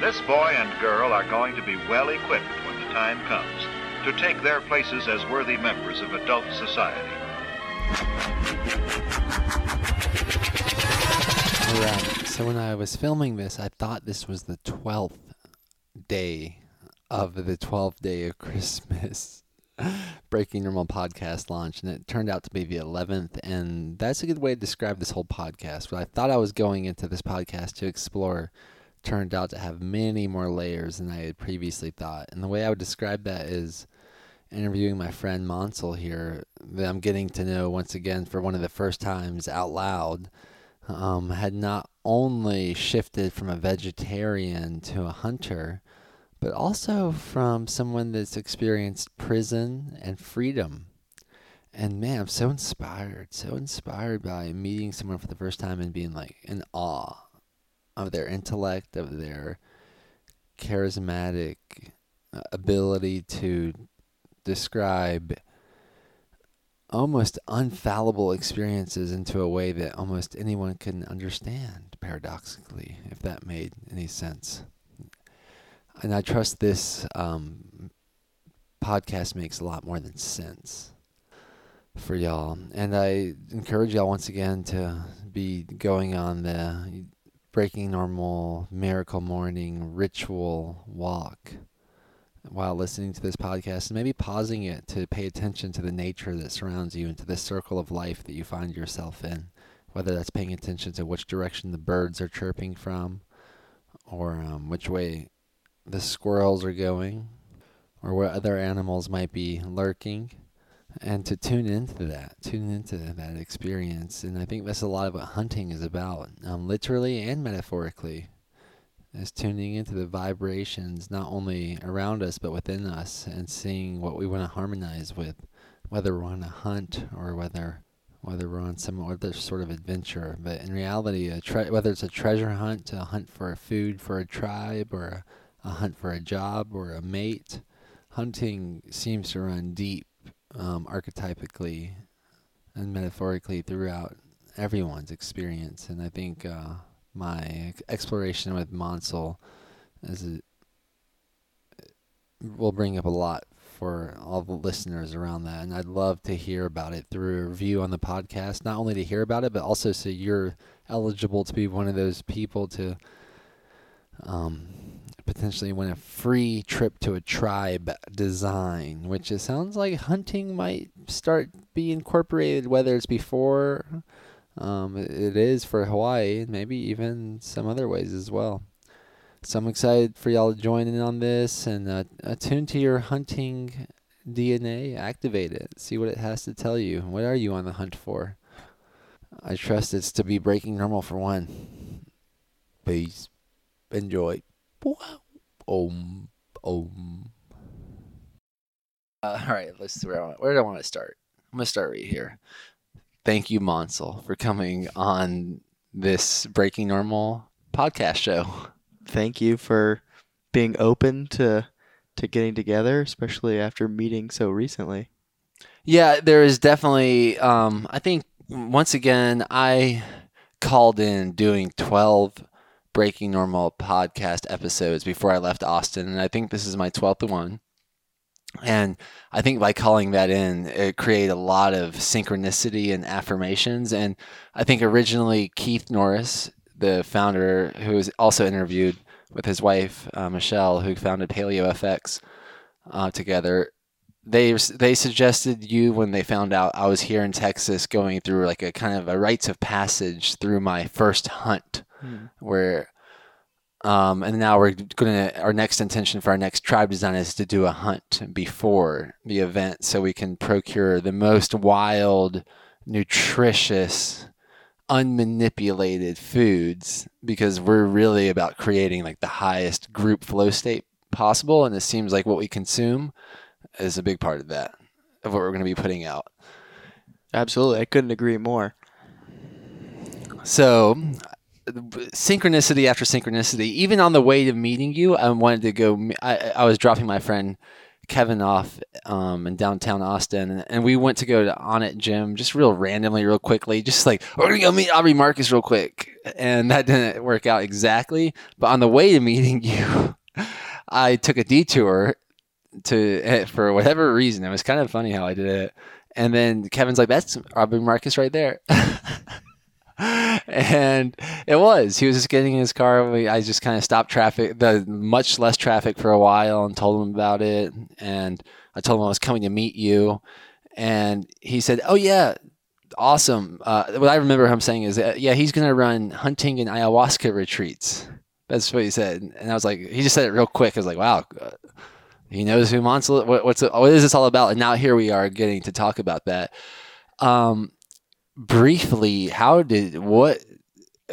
This boy and girl are going to be well equipped when the time comes to take their places as worthy members of adult society. Alright, so when I was filming this, I thought this was the 12th day of the 12th day of Christmas Breaking Normal podcast launch, and it turned out to be the 11th. And that's a good way to describe this whole podcast. But I thought I was going into this podcast to explore turned out to have many more layers than I had previously thought. And the way I would describe that is interviewing my friend Mansal here, that I'm getting to know once again for one of the first times out loud, um, had not only shifted from a vegetarian to a hunter, but also from someone that's experienced prison and freedom. And man, I'm so inspired, so inspired by meeting someone for the first time and being like in awe of their intellect, of their charismatic uh, ability to describe almost unfallible experiences into a way that almost anyone can understand, paradoxically, if that made any sense. And I trust this um, podcast makes a lot more than sense for y'all. And I encourage y'all once again to be going on the breaking normal miracle morning ritual walk while listening to this podcast and maybe pausing it to pay attention to the nature that surrounds you and to the circle of life that you find yourself in whether that's paying attention to which direction the birds are chirping from or um, which way the squirrels are going or what other animals might be lurking and to tune into that, tune into that experience. And I think that's a lot of what hunting is about, um, literally and metaphorically, is tuning into the vibrations not only around us but within us and seeing what we want to harmonize with, whether we're on a hunt or whether whether we're on some other sort of adventure. But in reality, tre- whether it's a treasure hunt, a hunt for food for a tribe, or a, a hunt for a job or a mate, hunting seems to run deep um, archetypically and metaphorically throughout everyone's experience. And I think uh, my exploration with Mansal is a, will bring up a lot for all the listeners around that. And I'd love to hear about it through a review on the podcast, not only to hear about it, but also so you're eligible to be one of those people to um, potentially win a free trip to a tribe design, which it sounds like hunting might start be incorporated, whether it's before um, it is for Hawaii, maybe even some other ways as well. So I'm excited for y'all to join in on this and uh, attune to your hunting DNA, activate it, see what it has to tell you. What are you on the hunt for? I trust it's to be breaking normal for one. Peace. Enjoy. Om, om. Uh, all right, let's see where I want. Where do I want to start? I'm gonna start right here. Thank you, Mansal, for coming on this Breaking Normal podcast show. Thank you for being open to to getting together, especially after meeting so recently. Yeah, there is definitely. Um, I think once again, I called in doing 12 Breaking Normal podcast episodes before I left Austin, and I think this is my 12th one. And I think by calling that in, it created a lot of synchronicity and affirmations. And I think originally Keith Norris, the founder, who was also interviewed with his wife uh, Michelle, who founded Paleo FX uh, together, they they suggested you when they found out I was here in Texas going through like a kind of a rites of passage through my first hunt hmm. where um, and now we're gonna our next intention for our next tribe design is to do a hunt before the event so we can procure the most wild, nutritious, unmanipulated foods because we're really about creating like the highest group flow state possible and it seems like what we consume is a big part of that of what we're going to be putting out. Absolutely. I couldn't agree more. So synchronicity after synchronicity. Even on the way to meeting you, I wanted to go. I, I was dropping my friend Kevin off um, in downtown Austin, and, we went to go to Onnit Gym just real randomly, real quickly, just like we're gonna go meet Aubrey Marcus real quick, and that didn't work out exactly. But on the way to meeting you, I took a detour to eh, for whatever reason. It was kind of funny how I did it, and then Kevin's like, "That's Aubrey Marcus right there." and it was. He was just getting in his car. We, I just kind of stopped traffic, the much less traffic for a while, and told him about it. And I told him I was coming to meet you, and he said, "Oh yeah, awesome." Uh, what I remember him saying is, uh, "Yeah, he's gonna run hunting and ayahuasca retreats." That's what he said, and I was like, he just said it real quick. I was like, "Wow." Uh, he knows who Mansal. What, what's what is this all about? And now here we are getting to talk about that. Um, briefly, how did what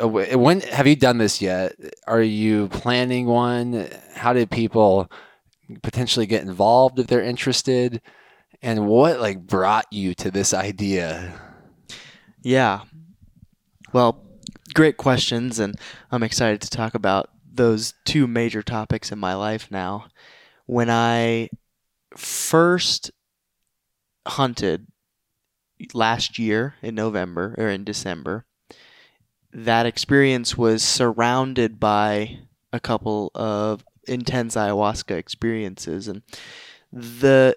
uh, when have you done this yet? Are you planning one? How did people potentially get involved if they're interested? And what like brought you to this idea? Yeah. Well, great questions and I'm excited to talk about those two major topics in my life now. When I first hunted last year in November or in December, that experience was surrounded by a couple of intense ayahuasca experiences. And the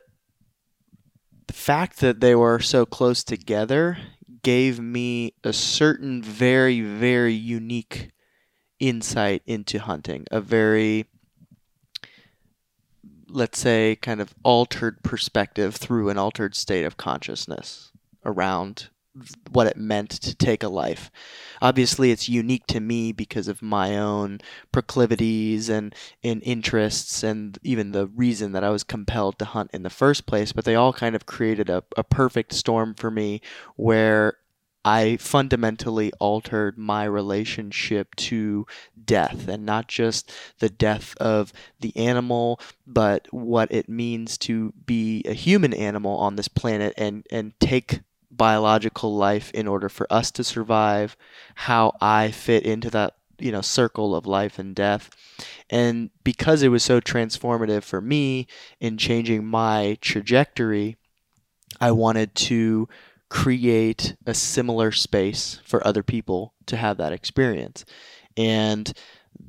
fact that they were so close together gave me a certain very very unique insight into hunting a very let's say kind of altered perspective through an altered state of consciousness around what it meant to take a life. Obviously, it's unique to me because of my own proclivities and, and interests, and even the reason that I was compelled to hunt in the first place. But they all kind of created a, a perfect storm for me where I fundamentally altered my relationship to death and not just the death of the animal, but what it means to be a human animal on this planet and, and take biological life in order for us to survive, how I fit into that you know circle of life and death. And because it was so transformative for me in changing my trajectory i wanted to create a similar space for other people to have that experience. And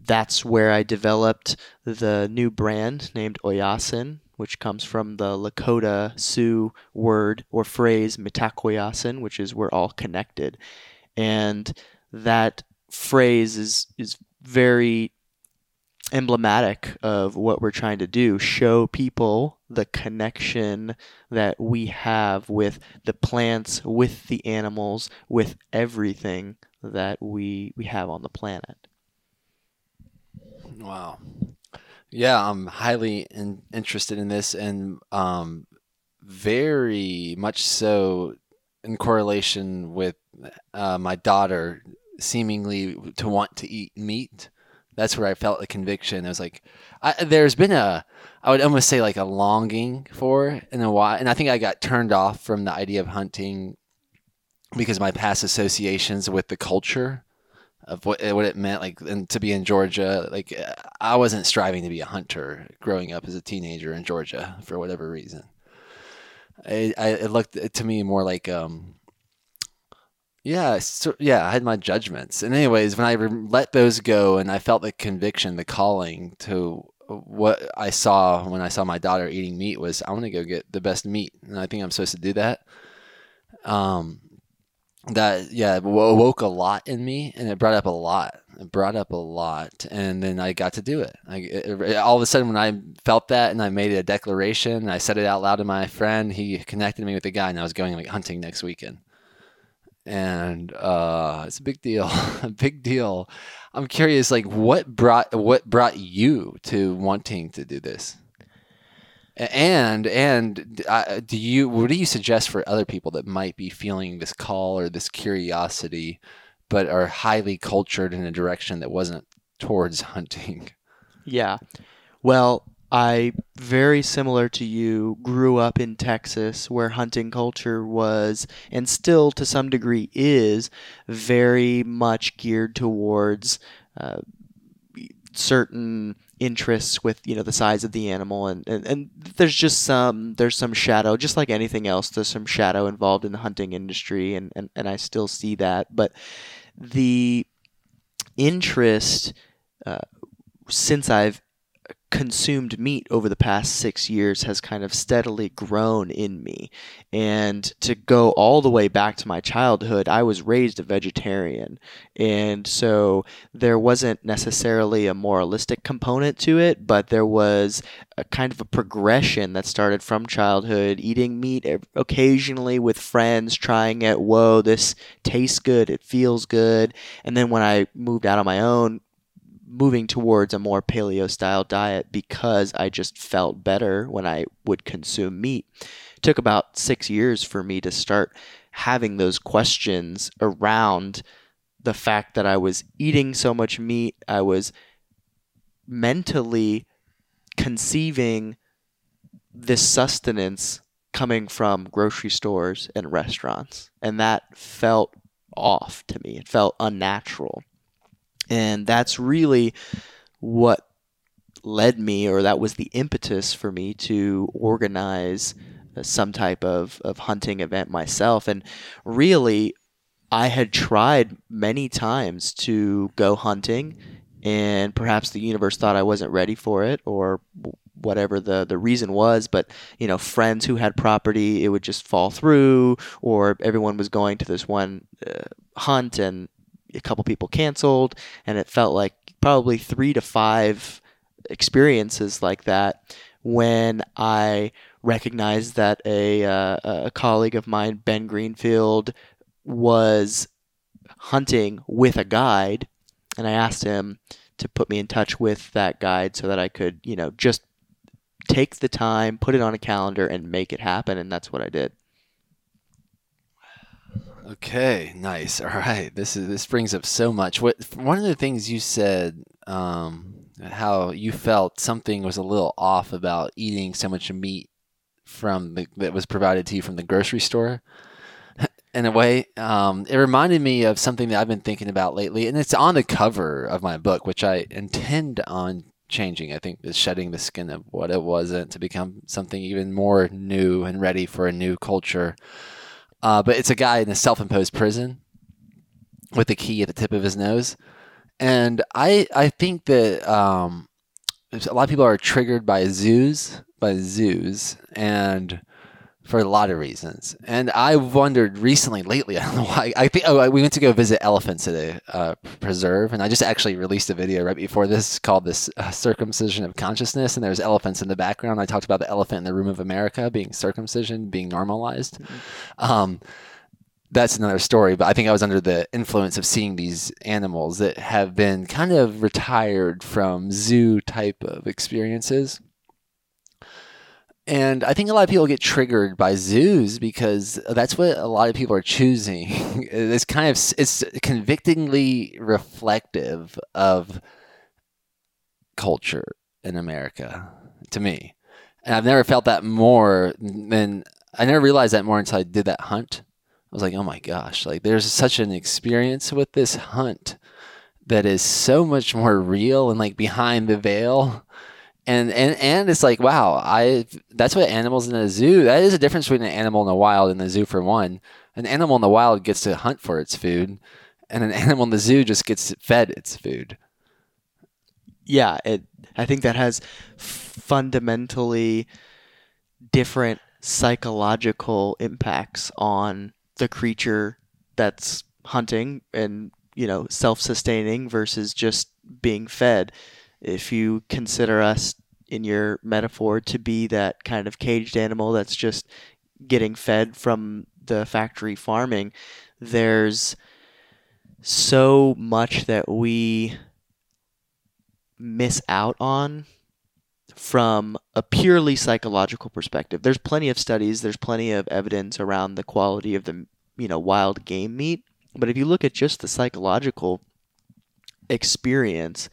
that's where i developed the new brand named oyasin which comes from the Lakota Sioux word or phrase Mitakuye Oyasin, which is we're all connected. And that phrase is is very emblematic of what we're trying to do show people the connection that we have with the plants with the animals with everything that we we have on the planet wow yeah, I'm highly in, interested in this and um, very much so in correlation with uh, my daughter seemingly to want to eat meat. That's where I felt the conviction. I was like, I, there's been a, I would almost say like a longing for in a while, and I think I got turned off from the idea of hunting because of my past associations with the culture of what what it meant like and to be in Georgia like I wasn't striving to be a hunter growing up as a teenager in Georgia for whatever reason. I, I it looked to me more like um yeah so, yeah I had my judgments. And anyways when I let those go and I felt the conviction the calling to what I saw when I saw my daughter eating meat was I want to go get the best meat. And I think I'm supposed to do that. Um that yeah woke a lot in me and it brought up a lot. It brought up a lot and then i got to do it. I, it, all of a sudden when i felt that and i made a declaration i said it out loud to my friend he connected me with the guy and i was going like hunting next weekend. And uh, it's a big deal a big deal. I'm curious like what brought what brought you to wanting to do this and and uh, do you what do you suggest for other people that might be feeling this call or this curiosity, but are highly cultured in a direction that wasn't towards hunting? Yeah, well, I very similar to you grew up in Texas where hunting culture was and still to some degree is very much geared towards uh, certain interests with you know the size of the animal and, and and there's just some there's some shadow just like anything else there's some shadow involved in the hunting industry and and, and I still see that but the interest uh, since I've consumed meat over the past six years has kind of steadily grown in me. And to go all the way back to my childhood, I was raised a vegetarian. And so there wasn't necessarily a moralistic component to it, but there was a kind of a progression that started from childhood, eating meat occasionally with friends, trying it. Whoa, this tastes good. It feels good. And then when I moved out on my own, moving towards a more paleo style diet because I just felt better when I would consume meat. It took about six years for me to start having those questions around the fact that I was eating so much meat. I was mentally conceiving this sustenance coming from grocery stores and restaurants. And that felt off to me. It felt unnatural. And that's really what led me, or that was the impetus for me to organize some type of, of hunting event myself. And really, I had tried many times to go hunting, and perhaps the universe thought I wasn't ready for it, or whatever the, the reason was, but you know, friends who had property, it would just fall through, or everyone was going to this one uh, hunt and a couple people canceled, and it felt like probably three to five experiences like that when I recognized that a, uh, a colleague of mine, Ben Greenfield, was hunting with a guide, and I asked him to put me in touch with that guide so that I could, you know, just take the time, put it on a calendar, and make it happen, and that's what I did. Okay, nice. All right, this is this brings up so much. What one of the things you said, um, how you felt something was a little off about eating so much meat from the, that was provided to you from the grocery store. In a way, um, it reminded me of something that I've been thinking about lately, and it's on the cover of my book, which I intend on changing. I think is shedding the skin of what it wasn't to become something even more new and ready for a new culture. Uh, but it's a guy in a self-imposed prison with a key at the tip of his nose, and I I think that um, a lot of people are triggered by zoos by zoos. And for a lot of reasons. And I wondered recently, lately, I don't know why. I think oh, we went to go visit elephants at a uh, preserve, and I just actually released a video right before this called "This uh, Circumcision of Consciousness." And there's elephants in the background. I talked about the elephant in the room of America being circumcision, being normalized. Mm-hmm. Um, that's another story, but I think I was under the influence of seeing these animals that have been kind of retired from zoo type of experiences and I think a lot of people get triggered by zoos because that's what a lot of people are choosing. it's kind of it's convictingly reflective of culture in America to me. And I've never felt that more than I never realized that more until I did that hunt. I was like, "Oh my gosh, like there's such an experience with this hunt that is so much more real and like behind the veil." And and and it's like wow i that's what animals in a zoo that is a difference between an animal in the wild and the zoo for one. An animal in the wild gets to hunt for its food and an animal in the zoo just gets fed its food. Yeah it i think that has fundamentally different psychological impacts on the creature that's hunting and you know self-sustaining versus just being fed if you consider us in your metaphor to be that kind of caged animal that's just getting fed from the factory farming, there's so much that we miss out on from a purely psychological perspective. There's plenty of studies, there's plenty of evidence around the quality of the you know wild game meat, but if you look at just the psychological experience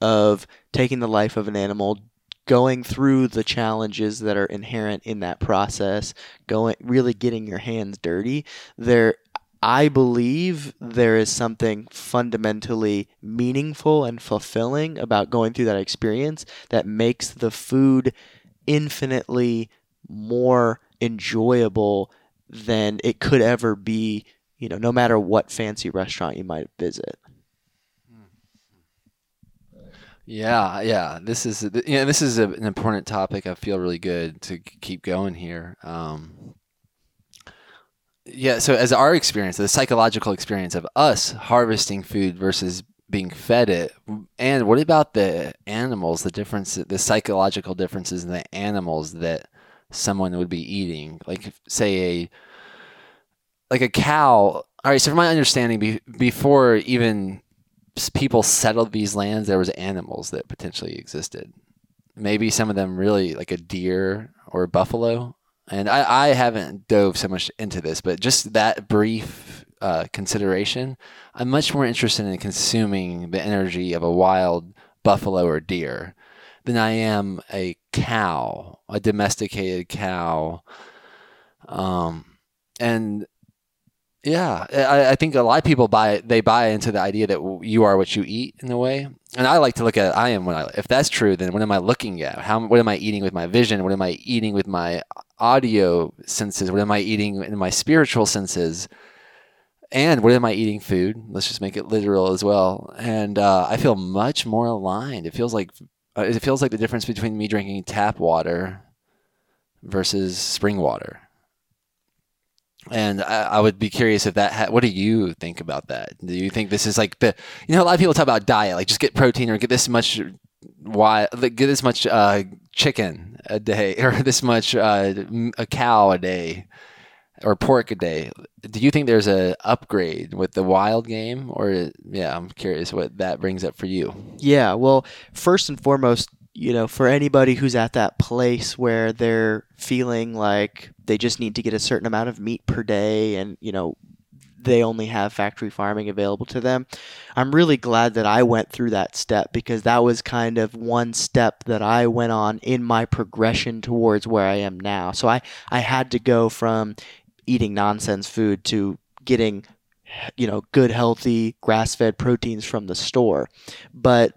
of taking the life of an animal, going through the challenges that are inherent in that process, going really getting your hands dirty. There I believe there is something fundamentally meaningful and fulfilling about going through that experience that makes the food infinitely more enjoyable than it could ever be, you know, no matter what fancy restaurant you might visit. Yeah, yeah. This is know, this is an important topic. I feel really good to keep going here. Um, yeah. So, as our experience, the psychological experience of us harvesting food versus being fed it, and what about the animals? The difference, the psychological differences in the animals that someone would be eating, like say a like a cow. All right. So, from my understanding, be, before even people settled these lands, there was animals that potentially existed. Maybe some of them really like a deer or a buffalo. And I, I haven't dove so much into this, but just that brief uh, consideration, I'm much more interested in consuming the energy of a wild buffalo or deer than I am a cow, a domesticated cow. Um, and yeah, I, I, think a lot of people buy they buy into the idea that you are what you eat in a way, and I like to look at I am what I. If that's true, then what am I looking at? How what am I eating with my vision? What am I eating with my audio senses? What am I eating in my spiritual senses? And what am I eating? Food. Let's just make it literal as well. And uh, I feel much more aligned. It feels like uh, it feels like the difference between me drinking tap water versus spring water and I, I, would be curious if that. Ha- what do you think about that? Do you think this is like the? You know, a lot of people talk about diet, like just get protein or get this much. Why get this much uh, chicken a day or this much uh, a cow a day or pork a day? Do you think there's a upgrade with the wild game, or yeah, I'm curious what that brings up for you. Yeah, well, first and foremost, you know, for anybody who's at that place where they're feeling like they just need to get a certain amount of meat per day and, you know, they only have factory farming available to them. I'm really glad that I went through that step because that was kind of one step that I went on in my progression towards where I am now. So I, I had to go from eating nonsense food to getting you know good healthy grass-fed proteins from the store. But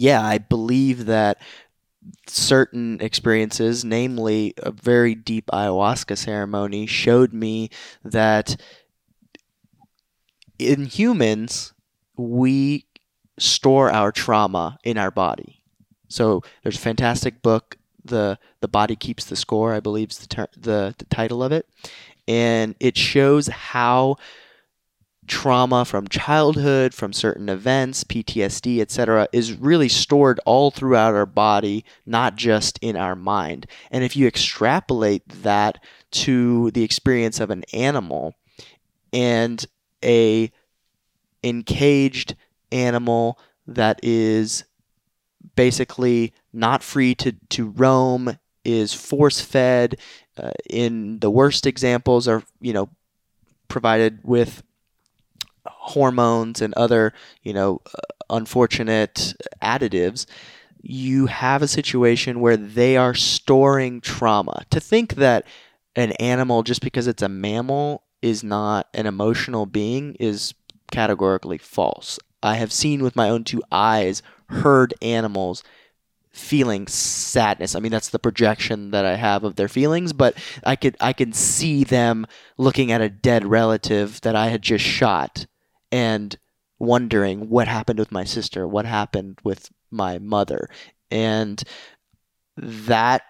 yeah, I believe that certain experiences, namely a very deep ayahuasca ceremony, showed me that in humans, we store our trauma in our body. So there's a fantastic book, the the body keeps the score, I believe is the ter- the, the title of it, and it shows how trauma from childhood, from certain events, PTSD, etc., is really stored all throughout our body, not just in our mind. And if you extrapolate that to the experience of an animal and a encaged animal that is basically not free to, to roam, is force fed, uh, in the worst examples are, you know, provided with hormones and other, you know, uh, unfortunate additives, you have a situation where they are storing trauma. To think that an animal, just because it's a mammal, is not an emotional being is categorically false. I have seen with my own two eyes herd animals feeling sadness. I mean that's the projection that I have of their feelings, but I could I could see them looking at a dead relative that I had just shot and wondering what happened with my sister, what happened with my mother. And that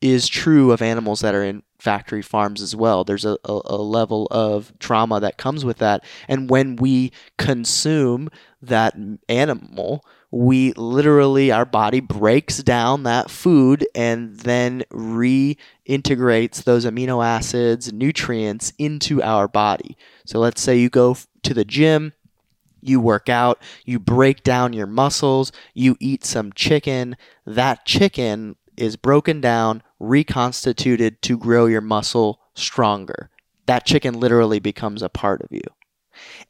is true of animals that are in factory farms as well. There's a, a, a, level of trauma that comes with that. And when we consume that animal, we literally, our body breaks down that food and then reintegrates those amino acids, nutrients into our body. So let's say you go to the gym, you work out, you break down your muscles, you eat some chicken. That chicken is broken down, reconstituted to grow your muscle stronger. That chicken literally becomes a part of you.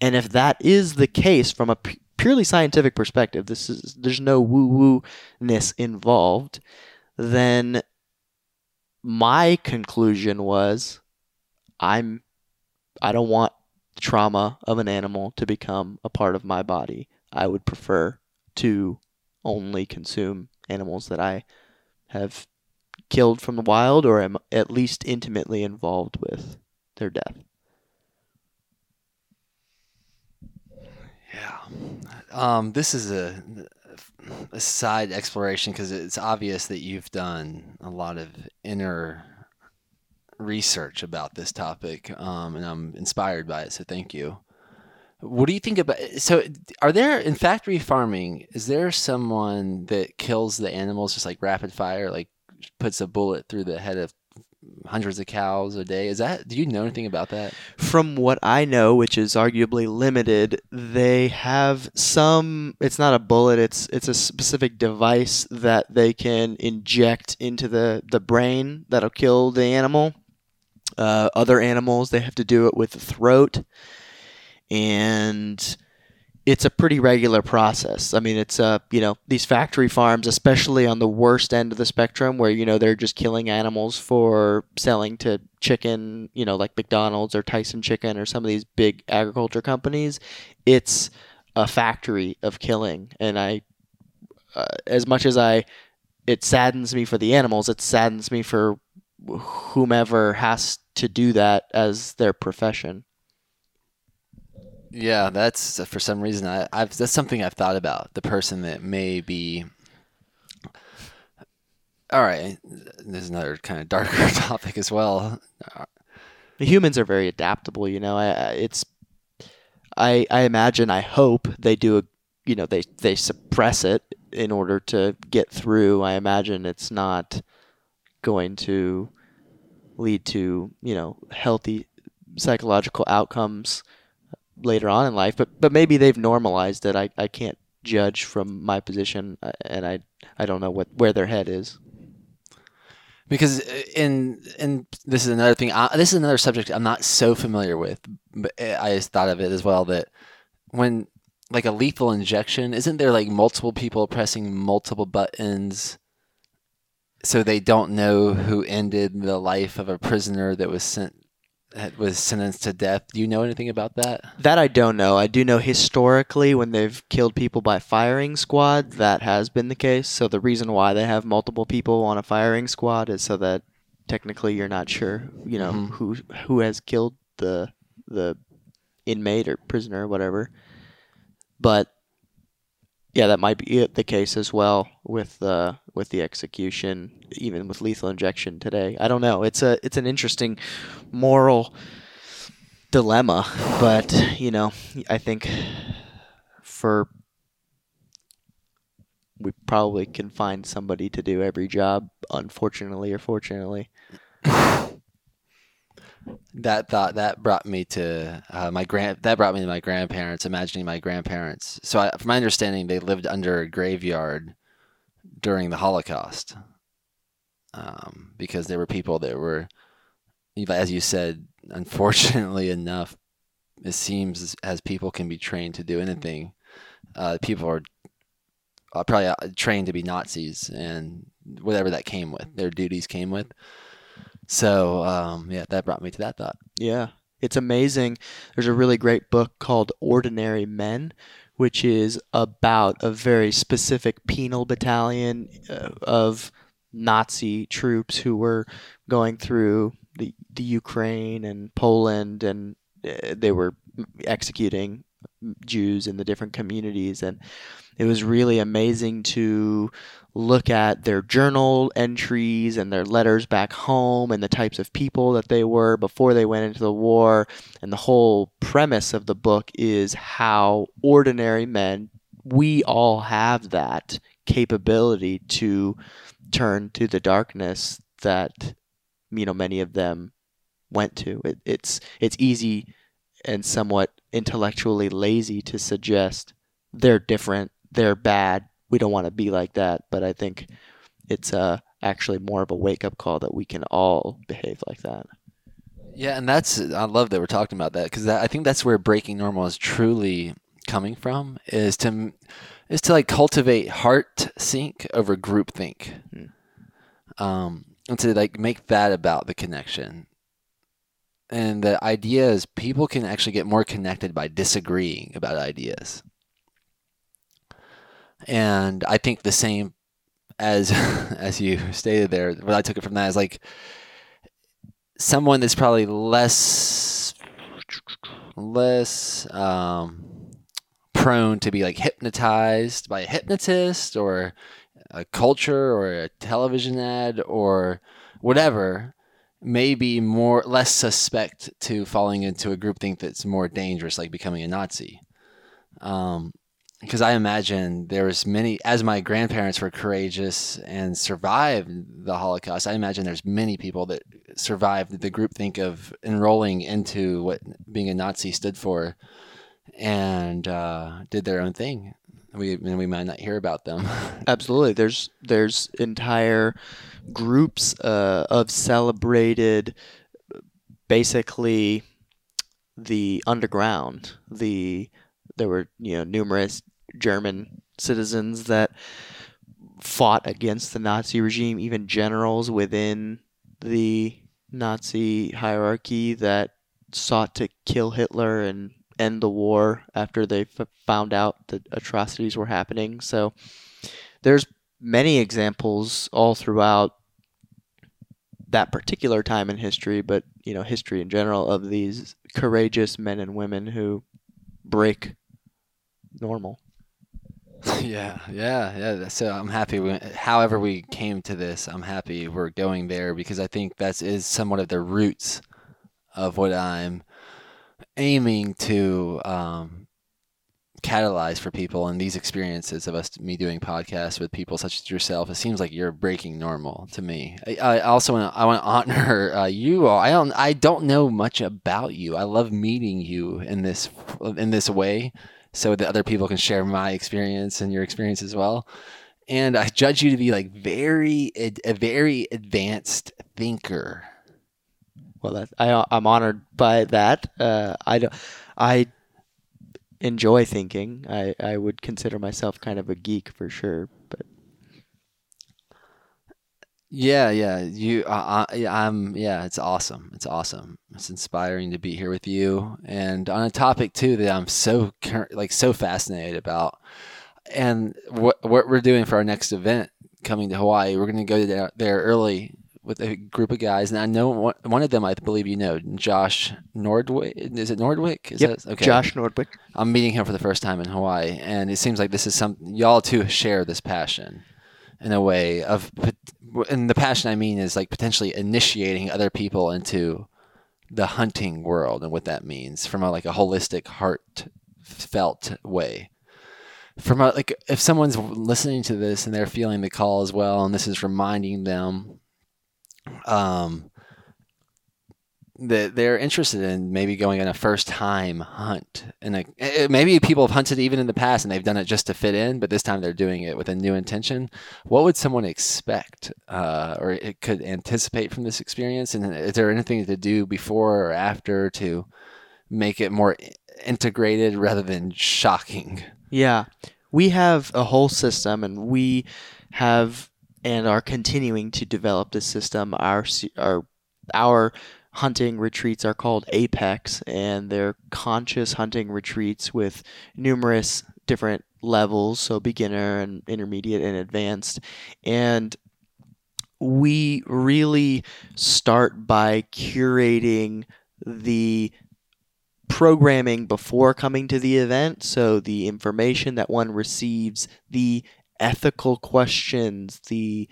And if that is the case from a purely scientific perspective, this is there's no woo woo ness involved, then my conclusion was I'm I don't want trauma of an animal to become a part of my body. I would prefer to only consume animals that I have killed from the wild or am at least intimately involved with their death. Yeah. Um, this is a, a side exploration because it's obvious that you've done a lot of inner research about this topic, um, and I'm inspired by it. So thank you. What do you think about? So, are there in factory farming? Is there someone that kills the animals just like rapid fire, like puts a bullet through the head of hundreds of cows a day? Is that? Do you know anything about that? From what I know, which is arguably limited, they have some. It's not a bullet. It's it's a specific device that they can inject into the the brain that'll kill the animal. Uh, other animals, they have to do it with the throat and it's a pretty regular process. I mean, it's uh, you know, these factory farms, especially on the worst end of the spectrum, where you know they're just killing animals for selling to chicken, you know, like McDonald's or Tyson Chicken or some of these big agriculture companies. It's a factory of killing, and I, uh, as much as I, it saddens me for the animals. It saddens me for whomever has to do that as their profession. Yeah, that's for some reason I, I've that's something I've thought about. The person that may be. All right, there's another kind of darker topic as well. The humans are very adaptable. You know, I, it's. I I imagine I hope they do a you know they they suppress it in order to get through. I imagine it's not going to lead to you know healthy psychological outcomes later on in life, but but maybe they've normalized it. I, I can't judge from my position, uh, and I I don't know what where their head is. Because uh, in and this is another thing. I, this is another subject I'm not so familiar with, but I just thought of it as well that when like a lethal injection, isn't there like multiple people pressing multiple buttons? So they don't know who ended the life of a prisoner that was sent was sentenced to death. Do you know anything about that? That I don't know. I do know historically when they've killed people by firing squad, that has been the case. So the reason why they have multiple people on a firing squad is so that technically you're not sure, you know, mm-hmm. who who has killed the the inmate or prisoner or whatever. But yeah, that might be the case as well with uh, with the execution, even with lethal injection today. I don't know. It's a it's an interesting moral dilemma, but you know, I think for we probably can find somebody to do every job, unfortunately or fortunately that thought that brought me to uh, my grand that brought me to my grandparents imagining my grandparents. So I, from my understanding they lived under a graveyard during the holocaust um, because there were people that were as you said unfortunately enough it seems as people can be trained to do anything. Uh, people are probably uh, trained to be nazis and whatever that came with their duties came with so um, yeah, that brought me to that thought. Yeah, it's amazing. There's a really great book called Ordinary Men, which is about a very specific penal battalion uh, of Nazi troops who were going through the the Ukraine and Poland, and uh, they were executing Jews in the different communities, and it was really amazing to look at their journal entries and their letters back home and the types of people that they were before they went into the war. And the whole premise of the book is how ordinary men, we all have that capability to turn to the darkness that you know many of them went to. It, it's it's easy and somewhat intellectually lazy to suggest they're different, they're bad, we don't want to be like that. But I think it's uh, actually more of a wake up call that we can all behave like that. Yeah, and that's I love that we're talking about that because I think that's where breaking normal is truly coming from is to is to like cultivate heart sync over group think, mm. um, and to like make that about the connection. and the idea is people can actually get more connected by disagreeing about ideas. And I think the same as as you stated there, what I took it from that is like someone that's probably less less um, prone to be like hypnotized by a hypnotist or a culture or a television ad or whatever may be more less suspect to falling into a groupthink that's more dangerous, like becoming a Nazi. Um, because I imagine there was many as my grandparents were courageous and survived the Holocaust. I imagine there's many people that survived the groupthink of enrolling into what being a Nazi stood for, and uh, did their own thing. We and we might not hear about them. Absolutely, there's there's entire groups uh, of celebrated, basically, the underground. The there were you know numerous German citizens that fought against the Nazi regime, even generals within the Nazi hierarchy that sought to kill Hitler and end the war after they f- found out that atrocities were happening. So there's many examples all throughout that particular time in history, but you know, history in general of these courageous men and women who break normal. Yeah, yeah, yeah. So I'm happy. We, however, we came to this, I'm happy we're going there because I think that is somewhat of the roots of what I'm aiming to um, catalyze for people and these experiences of us, me doing podcasts with people such as yourself. It seems like you're breaking normal to me. I, I also want to, I want to honor uh, you all. I don't I don't know much about you. I love meeting you in this in this way so that other people can share my experience and your experience as well. And I judge you to be like very a very advanced thinker. Well, that I I'm honored by that. Uh, I don't I enjoy thinking. I I would consider myself kind of a geek for sure, yeah, yeah, you, uh, I, I'm, yeah, it's awesome. It's awesome. It's inspiring to be here with you, and on a topic too that I'm so like so fascinated about, and what what we're doing for our next event coming to Hawaii. We're going to go there, there early with a group of guys, and I know one, one of them. I believe you know Josh Nordwick. Is it Nordwick? Is yep, that, okay. Josh Nordwick. I'm meeting him for the first time in Hawaii, and it seems like this is some y'all too share this passion in a way of and the passion I mean is like potentially initiating other people into the hunting world and what that means from a like a holistic heartfelt way. From a, like if someone's listening to this and they're feeling the call as well and this is reminding them um that they're interested in maybe going on a first time hunt. And maybe people have hunted even in the past and they've done it just to fit in but this time they're doing it with a new intention. What would someone expect uh, or it could anticipate from this experience? And is there anything to do before or after to make it more integrated rather than shocking? Yeah. We have a whole system and we have and are continuing to develop this system. Our our our hunting retreats are called Apex, and they're conscious hunting retreats with numerous different levels, so beginner and intermediate and advanced. And we really start by curating the programming before coming to the event, so the information that one receives, the ethical questions, the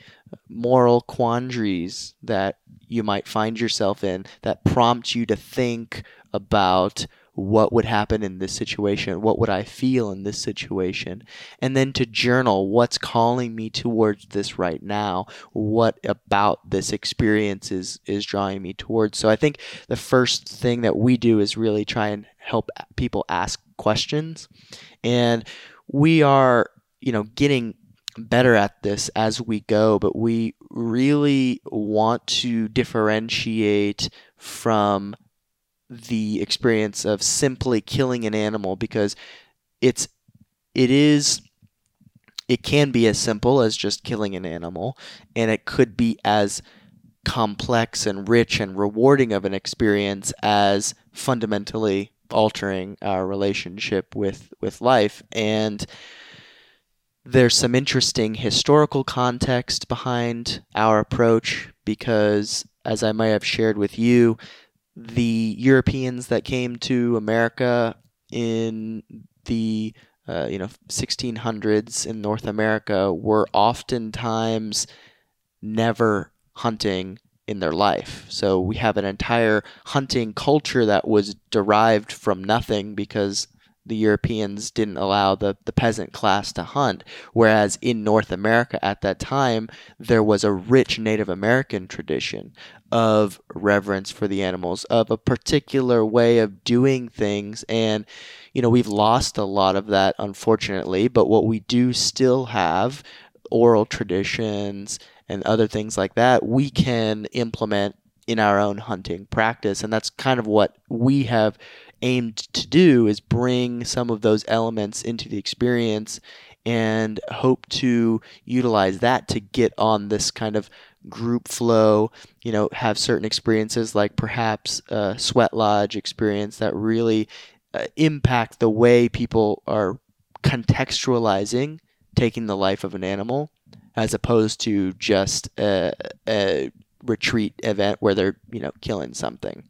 moral quandaries that you might find yourself in that prompt you to think about what would happen in this situation? What would I feel in this situation? And then to journal what's calling me towards this right now? What about this experience is, is drawing me towards? So I think the first thing that we do is really try and help people ask questions. And we are, you know, getting better at this as we go, but we really want to differentiate from the experience of simply killing an animal because it's it is it can be as simple as just killing an animal and it could be as complex and rich and rewarding of an experience as fundamentally altering our relationship with with life. And there's some interesting historical context behind our approach because as I might have shared with you the Europeans that came to America in the uh, you know 1600s in North America were oftentimes never hunting in their life. So we have an entire hunting culture that was derived from nothing because the Europeans didn't allow the, the peasant class to hunt. Whereas in North America at that time, there was a rich Native American tradition of reverence for the animals, of a particular way of doing things. And, you know, we've lost a lot of that, unfortunately. But what we do still have oral traditions and other things like that, we can implement in our own hunting practice. And that's kind of what we have aimed to do is bring some of those elements into the experience and hope to utilize that to get on this kind of group flow, you know, have certain experiences like perhaps a sweat lodge experience that really uh, impact the way people are contextualizing taking the life of an animal as opposed to just a, a retreat event where they're, you know, killing something.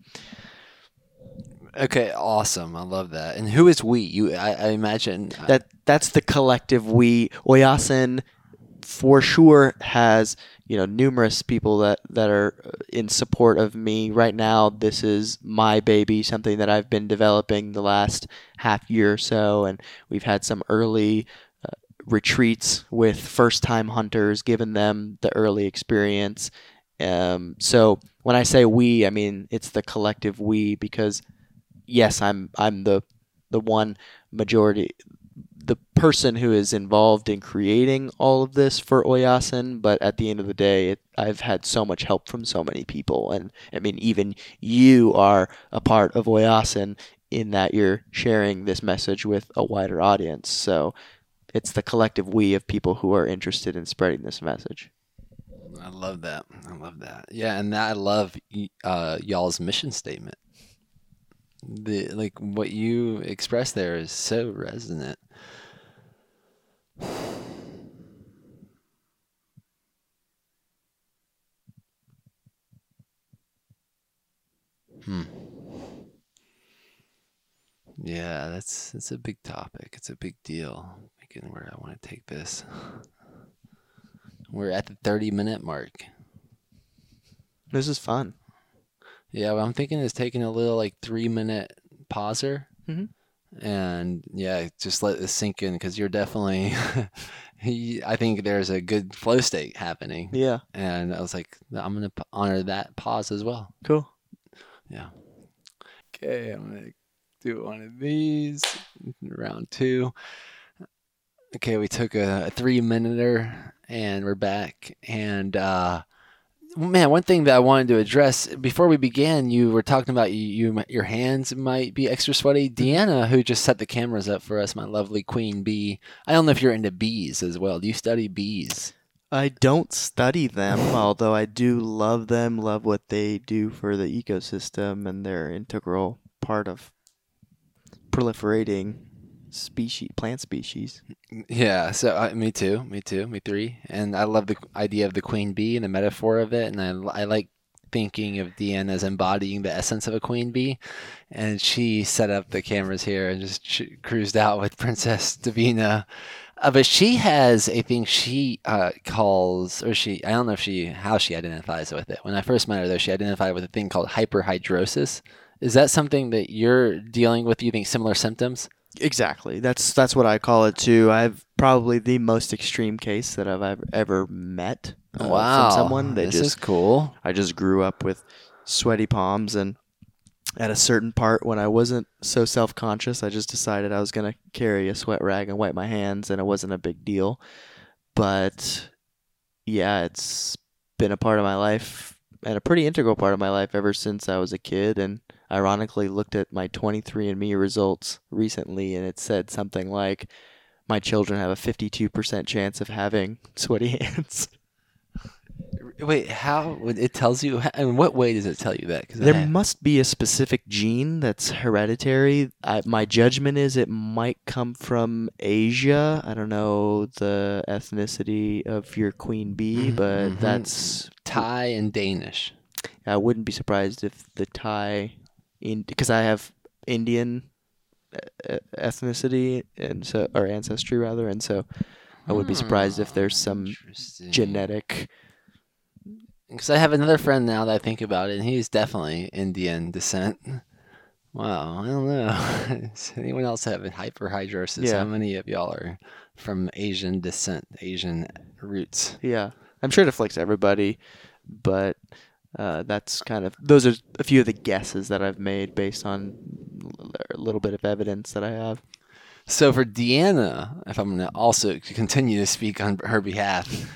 Okay, awesome. I love that. And who is we? You, I, I imagine uh, that that's the collective we. Oyasin, for sure, has you know numerous people that that are in support of me right now. This is my baby, something that I've been developing the last half year or so, and we've had some early uh, retreats with first time hunters, giving them the early experience. Um, so when I say we, I mean it's the collective we because yes, I'm I'm the the one majority the person who is involved in creating all of this for Oyasin, but at the end of the day, it, I've had so much help from so many people, and I mean, even you are a part of Oyasin in that you're sharing this message with a wider audience. So it's the collective we of people who are interested in spreading this message. I love that. I love that. Yeah, and that, I love uh, y'all's mission statement the like what you express there is so resonant. Hmm. Yeah, that's that's a big topic. It's a big deal. Thinking where I want to take this. We're at the 30 minute mark. This is fun. Yeah, what I'm thinking is taking a little like three minute pauser. Mhm. And yeah, just let this sink in because you're definitely, I think there's a good flow state happening. Yeah. And I was like, I'm going to honor that pause as well. Cool. Yeah. Okay, I'm going to do one of these. Round two. Okay, we took a, a three minuter and we're back. And uh, man, one thing that I wanted to address before we began, you were talking about you, you your hands might be extra sweaty. Mm-hmm. Deanna, who just set the cameras up for us, my lovely queen bee. I don't know if you're into bees as well. Do you study bees? I don't study them, although I do love them, love what they do for the ecosystem, and they're integral part of proliferating species, plant species. Yeah, so uh, me too, me too, me three. And I love the idea of the queen bee and the metaphor of it, and I, I like thinking of Deanna as embodying the essence of a queen bee. And she set up the cameras here and just cruised out with Princess Davina. Uh, but she has a thing she uh, calls, or she, I don't know if she, how she identifies with it. When I first met her, though, she identified with a thing called hyperhidrosis. Is that something that you're dealing with? You think similar symptoms? Exactly. That's that's what I call it too. I've probably the most extreme case that I've ever, ever met uh, wow, from someone. They this just is cool. I just grew up with sweaty palms and at a certain part when I wasn't so self-conscious, I just decided I was going to carry a sweat rag and wipe my hands and it wasn't a big deal. But yeah, it's been a part of my life and a pretty integral part of my life ever since I was a kid and ironically looked at my 23andme results recently and it said something like my children have a 52% chance of having sweaty hands. Wait, how? It tells you. In what way does it tell you that? There must be a specific gene that's hereditary. I, my judgment is it might come from Asia. I don't know the ethnicity of your queen bee, Mhm, but mhm. that's Thai and Danish. I wouldn't be surprised if the Thai, because I have Indian ethnicity and so or ancestry rather, and so I would be surprised if there's some genetic. Because I have another friend now that I think about it, and he's definitely Indian descent. Wow, I don't know. Does anyone else have hyperhidrosis? Yeah. How many of y'all are from Asian descent, Asian roots? Yeah, I'm sure it afflicts everybody, but uh, that's kind of those are a few of the guesses that I've made based on a little bit of evidence that I have. So for Deanna, if I'm going to also continue to speak on her behalf,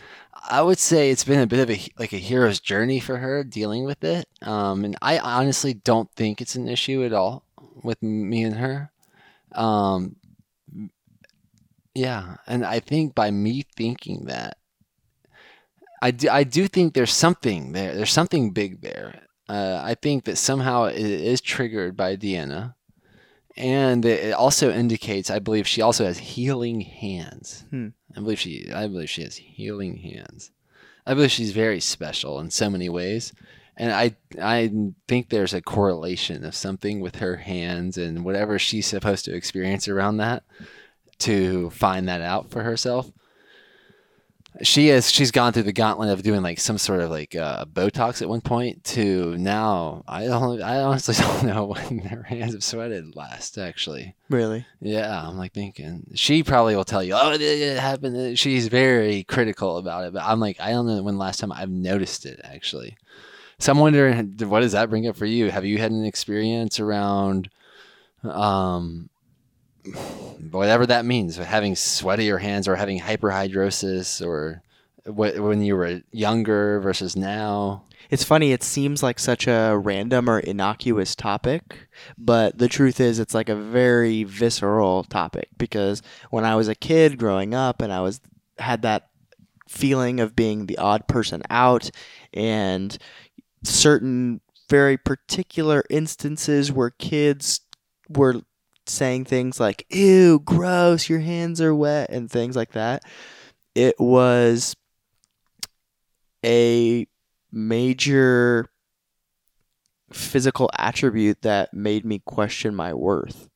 I would say it's been a bit of a like a hero's journey for her dealing with it. Um, and I honestly don't think it's an issue at all with me and her. Um, yeah, and I think by me thinking that, I do, I do think there's something there. There's something big there. Uh, I think that somehow it is triggered by Deanna and it also indicates i believe she also has healing hands Hmm. i believe she i believe she has healing hands i believe she's very special in so many ways and i i think there's a correlation of something with her hands and whatever she's supposed to experience around that to find that out for herself she has she's gone through the gauntlet of doing like some sort of like uh, Botox at one point to now I don't I honestly don't know when her hands have sweated last actually. Really? Yeah, I'm like thinking she probably will tell you, oh, it, it happened. She's very critical about it, but I'm like, I don't know when last time I've noticed it actually. So I'm wondering, what does that bring up for you? Have you had an experience around, um, whatever that means, having sweatier hands or having hyperhidrosis or wh- when you were younger versus now? It's funny, it seems like such a random or innocuous topic, but the truth is it's like a very visceral topic because when I was a kid growing up and I was had that feeling of being the odd person out and certain very particular instances where kids were saying things like ew gross your hands are wet and things like that it was a major physical attribute that made me question my worth.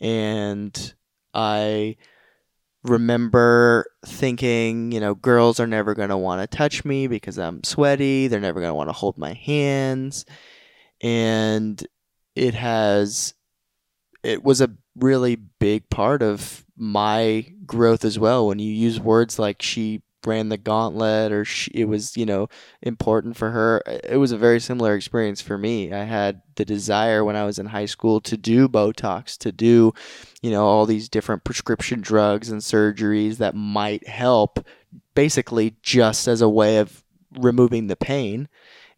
And I remember thinking, you know, girls are never going to want to touch me because I'm sweaty. They're never going to want to hold my hands. And it has, it was a really big part of my growth as well. When you use words like she ran the gauntlet or she, it was you know important for her it was a very similar experience for me i had the desire when i was in high school to do botox to do you know all these different prescription drugs and surgeries that might help basically just as a way of removing the pain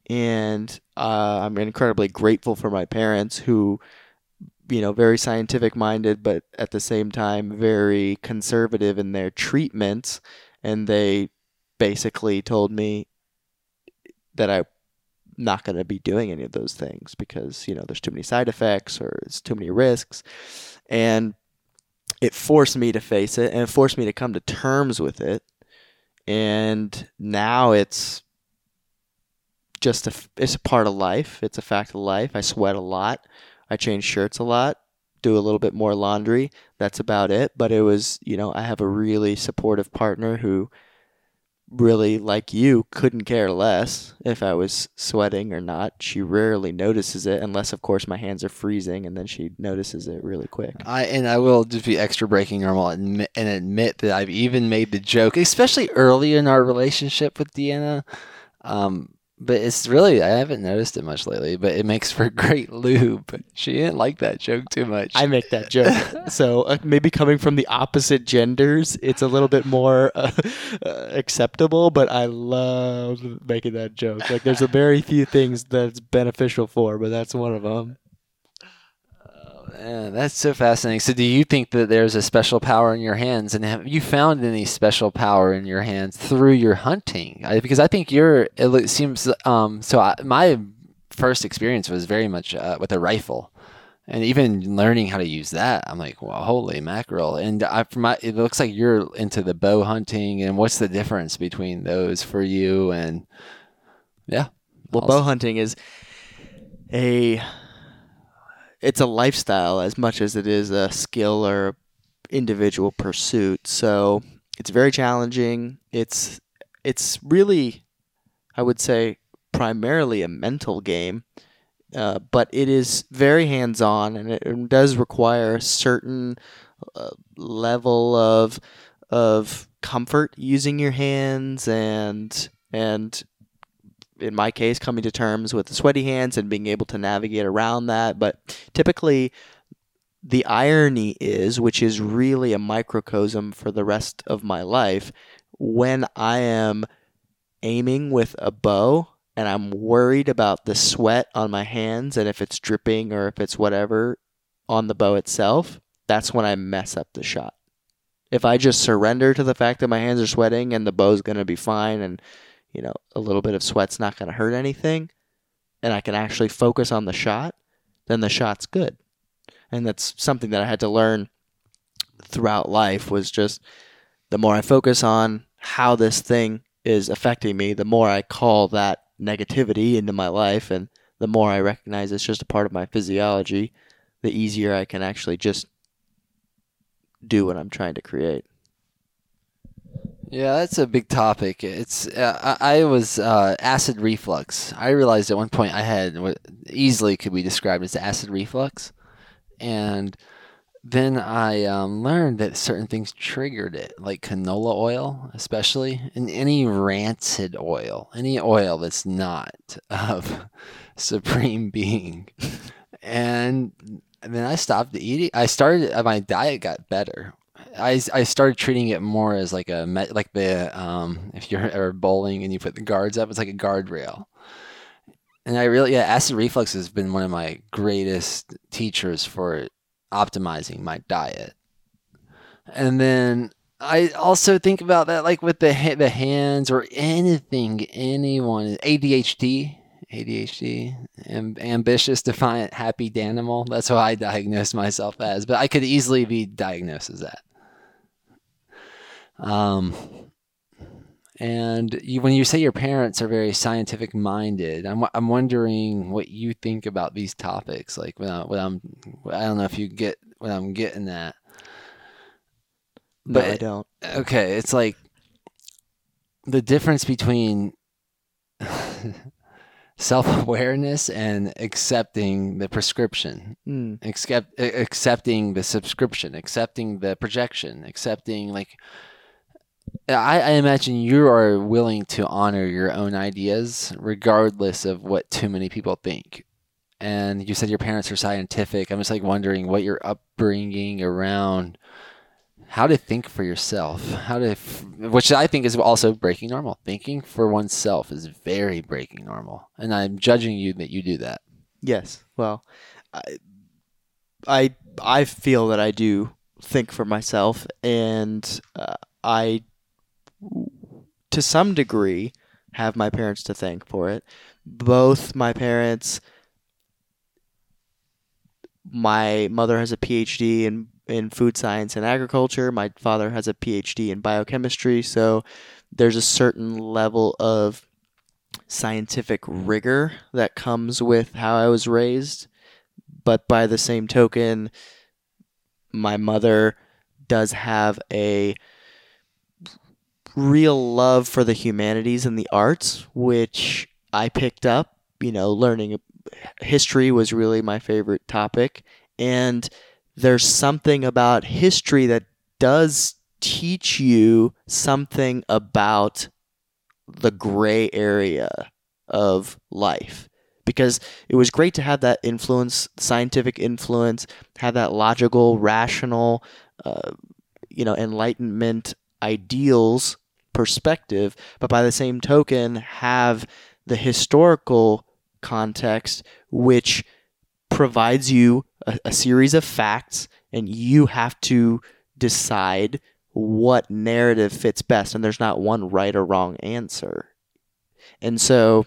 and uh, i'm incredibly grateful for my parents who you know very scientific minded but at the same time very conservative in their treatments and they basically told me that I'm not going to be doing any of those things because you know there's too many side effects or it's too many risks, and it forced me to face it and it forced me to come to terms with it, and now it's just a it's a part of life. It's a fact of life. I sweat a lot. I change shirts a lot do a little bit more laundry. That's about it. But it was, you know, I have a really supportive partner who really, like you, couldn't care less if I was sweating or not. She rarely notices it, unless, of course, my hands are freezing, and then she notices it really quick. I and I will just be extra breaking normal and admit, that I've even made the joke, especially early in our relationship with Deanna. Um, but it's really I haven't noticed it much lately. But it makes for great lube. She didn't like that joke too much. I make that joke. so uh, maybe coming from the opposite genders, it's a little bit more uh, uh, acceptable. But I love making that joke. Like there's a very few things that's beneficial for, but that's one of them. Yeah, that's so fascinating. So, do you think that there's a special power in your hands, and have you found any special power in your hands through your hunting? I, because I think you're. It seems um. So, I, my first experience was very much uh, with a rifle, and even learning how to use that, I'm like, well, holy mackerel! And I, from my, it looks like you're into the bow hunting, and what's the difference between those for you? And yeah, Well, Also- bow hunting is a it's a lifestyle as much as it is a skill or individual pursuit. So it's very challenging. It's it's really, I would say, primarily a mental game, uh, but it is very hands on, and it, does require a certain uh, level of of comfort using your hands and and in my case, coming to terms with the sweaty hands and being able to navigate around that. But typically, the irony is, which is really a microcosm for the rest of my life, when I am aiming with a bow and I'm worried about the sweat on my hands and if it's dripping or if it's whatever on the bow itself, that's when I mess up the shot. If I just surrender to the fact that my hands are sweating and the bow's going to be fine and you know, a little bit of sweat's not going to hurt anything, and I can actually focus on the shot, then the shot's good. And that's something that I had to learn throughout life was just the more I focus on how this thing is affecting me, the more I call that negativity into my life and the more I recognize it's just a part of my physiology, the easier I can actually just do what I'm trying to create. Yeah, that's a big topic. It's uh, I, I was uh, acid reflux. I realized at one point I had what easily could be described as acid reflux, and then I um, learned that certain things triggered it, like canola oil, especially, and any rancid oil, any oil that's not of supreme being, and then I stopped eating. I started my diet got better I, I started treating it more as like a like the um if you're ever bowling and you put the guards up, it's like a guardrail. And I really yeah, acid reflux has been one of my greatest teachers for optimizing my diet. And then I also think about that like with the the hands or anything anyone ADHD ADHD am- ambitious defiant happy danimal that's what I diagnose myself as but I could easily be diagnosed as that um, and you, when you say your parents are very scientific minded, I'm, I'm wondering what you think about these topics. Like when, I, when I'm, I don't know if you get what I'm getting at. No, I don't. Okay, it's like the difference between self awareness and accepting the prescription Mm. accept accepting the subscription, accepting the projection, accepting like I, I imagine you are willing to honor your own ideas regardless of what too many people think. And you said your parents are scientific. I'm just like wondering what your upbringing around how to think for yourself, how to, which I think is also breaking normal. Thinking for oneself is very breaking normal, and I'm judging you that you do that. Yes. Well, I, I I feel that I do think for myself, and uh, I, to some degree, have my parents to thank for it. Both my parents. My mother has a PhD in in food science and agriculture. My father has a PhD in biochemistry. So there's a certain level of scientific rigor that comes with how I was raised. But by the same token, my mother does have a real love for the humanities and the arts, which I picked up. You know, learning history was really my favorite topic. And there's something about history that does teach you something about the gray area of life because it was great to have that influence scientific influence have that logical rational uh, you know enlightenment ideals perspective but by the same token have the historical context which provides you a, a series of facts, and you have to decide what narrative fits best. And there's not one right or wrong answer. And so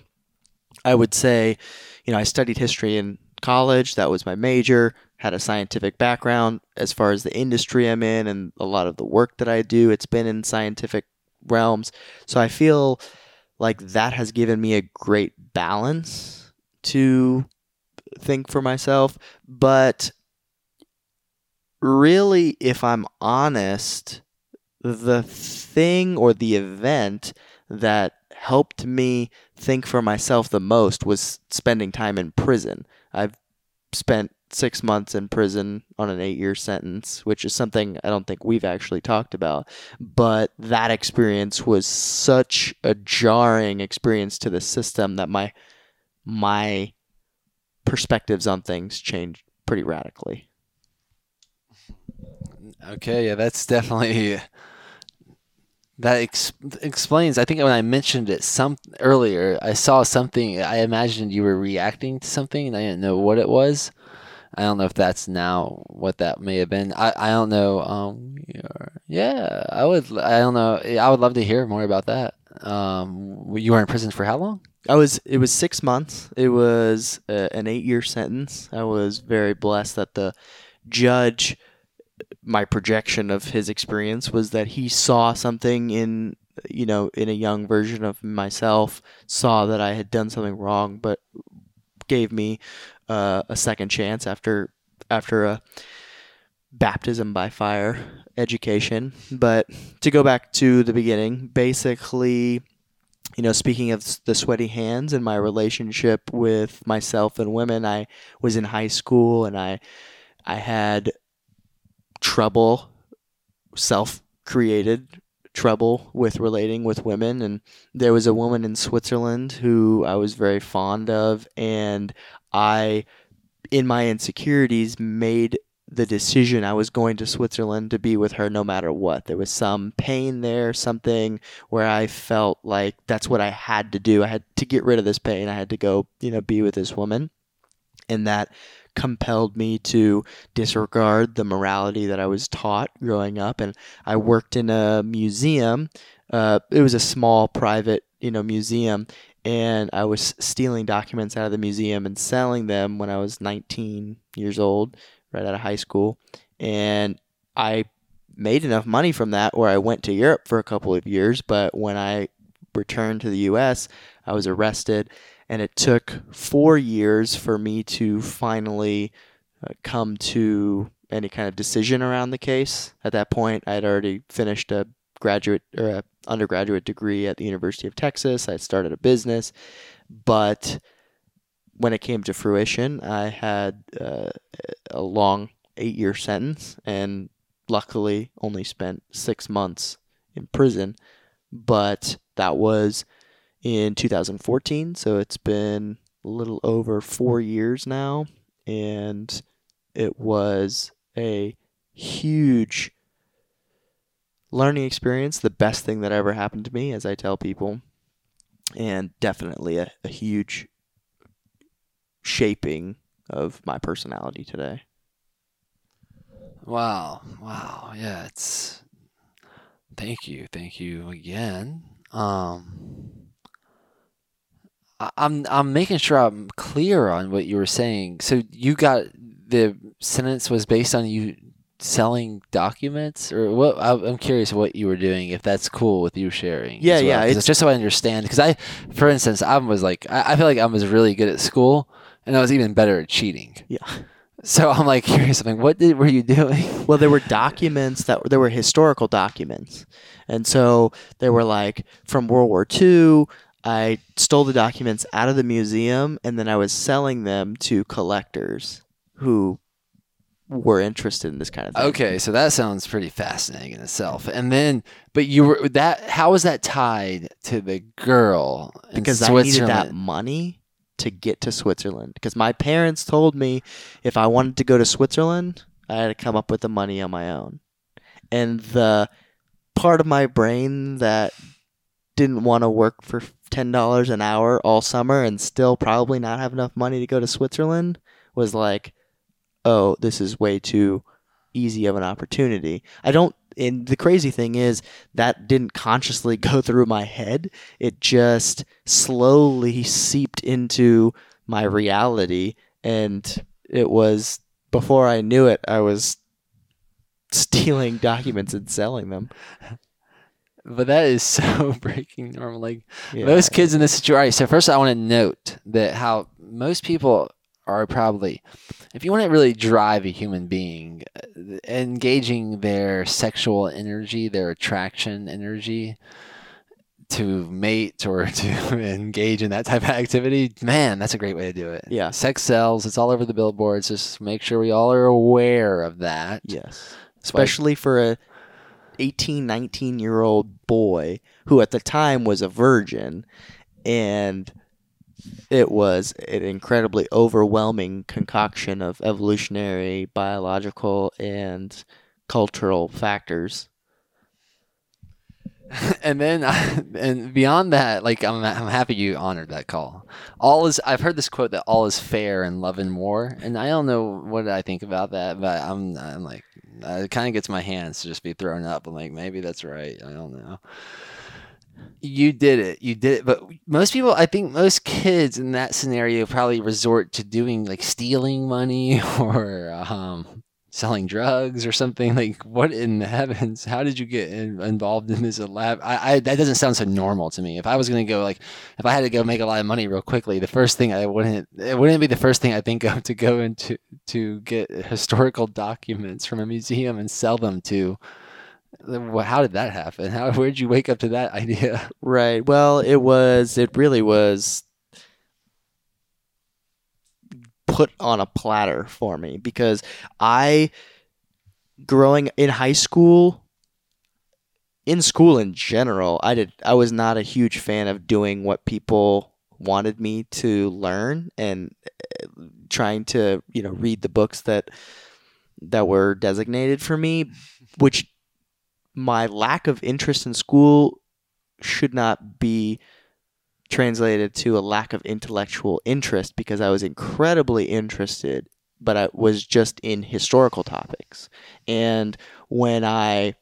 I would say, you know, I studied history in college. That was my major. Had a scientific background as far as the industry I'm in and a lot of the work that I do. It's been in scientific realms. So I feel like that has given me a great balance to think for myself. But really, if I'm honest, the thing or the event that helped me think for myself the most was spending time in prison. I've spent six months in prison on an eight year sentence, which is something I don't think we've actually talked about. But that experience was such a jarring experience to the system that my my perspectives on things changed pretty radically. Okay, yeah, that's definitely that ex- explains. I think when I mentioned it some earlier, I saw something. I imagined you were reacting to something, and I didn't know what it was. I don't know if that's now what that may have been. I, I don't know. Um, yeah, I would. I don't know. I would love to hear more about that. Um, you were in prison for how long? I was. It was six months. It was a, an eight-year sentence. I was very blessed that the judge. My projection of his experience was that he saw something in you know in a young version of myself, saw that I had done something wrong, but gave me uh, a second chance after after a baptism by fire education. But to go back to the beginning, basically, you know, speaking of the sweaty hands and my relationship with myself and women, I was in high school and I I had trouble self-created trouble with relating with women and there was a woman in Switzerland who I was very fond of and I, in my insecurities, made the decision I was going to Switzerland to be with her no matter what. There was some pain there, something where I felt like that's what I had to do. I had to get rid of this pain. I had to go, you know, be with this woman. And that compelled me to disregard the morality that I was taught growing up. And I worked in a museum. Uh, it was a small private, you know, museum, and I was stealing documents out of the museum and selling them when I was 19 years old, right out of high school. And I made enough money from that where I went to Europe for a couple of years. But when I returned to the US, I was arrested. And it took four years for me to finally uh, come to any kind of decision around the case. At that point, I had already finished a graduate or a undergraduate degree at the University of Texas. I started a business, but when it came to fruition, I had uh, a long eight year sentence and luckily only spent six months in prison. But that was in 2014, so it's been a little over four years now, and it was a huge learning experience, the best thing that ever happened to me, as I tell people, and definitely a, a huge shaping of my personality today. Wow. Wow. Yeah, it's thank you. Thank you again. Um I, I'm I'm making sure I'm clear on what you were saying. So you got the sentence was based on you selling documents? Or what i'm curious what you were doing if that's cool with you sharing yeah well. yeah it's just so i understand because i for instance i was like I, I feel like i was really good at school and i was even better at cheating. Yeah. So i'm like curious i'm like what did were you doing? Well there were documents that there were historical documents. And so they were like from world war ii i stole the documents out of the museum and then i was selling them to collectors who were interested in this kind of thing. Okay, so that sounds pretty fascinating in itself. And then, but you were that. How was that tied to the girl? because I needed that money to get to Switzerland. Because my parents told me if I wanted to go to Switzerland, I had to come up with the money on my own. And the part of my brain that didn't want to work for ten dollars an hour all summer and still probably not have enough money to go to Switzerland was like oh, this is way too easy of an opportunity. I don't and the crazy thing is that didn't consciously go through my head. It just slowly seeped into my reality and it was before I knew it, I was stealing documents and selling them. But that is so breaking normal. Like Yeah. most kids in this situation. Right, so first I want to note that how most people are probably, if you want to really drive a human being, uh, engaging their sexual energy, their attraction energy to mate or to engage in that type of activity, man, that's a great way to do it. Yeah. Sex sells. It's all over the billboards. Just make sure we all are aware of that. Yes. Especially for a 18, 19 year old boy who at the time was a virgin and it was an incredibly overwhelming concoction of evolutionary, biological, and cultural factors. and then and beyond that like I'm, I'm happy you honored that call. All is i've heard this quote that all is fair in love and war and i don't know what i think about that but i'm, I'm like it kind of gets my hands to just be thrown up. I'm like maybe that's right. I don't know you did it. You did it. But most people i think most kids in that scenario probably resort to doing like stealing money or um selling drugs or something. Like what in the heavens? How did you get in, involved in this lab? I, I that doesn't sound so normal to me. If i was going to go like if i had to go make a lot of money real quickly the first thing i wouldn't it wouldn't be the first thing i think of to go into to get historical documents from a museum and sell them to how did that happen how where did you wake up to that idea Right. Well, it was, it really was put on a platter for me because I, growing in high school, in school in general, I did, I was not a huge fan of doing what people wanted me to learn and uh, trying to, you know, read the books that, that were designated for me, which my lack of interest in school should not be translated to a lack of intellectual interest because I was incredibly interested, but I was just in historical topics. And when I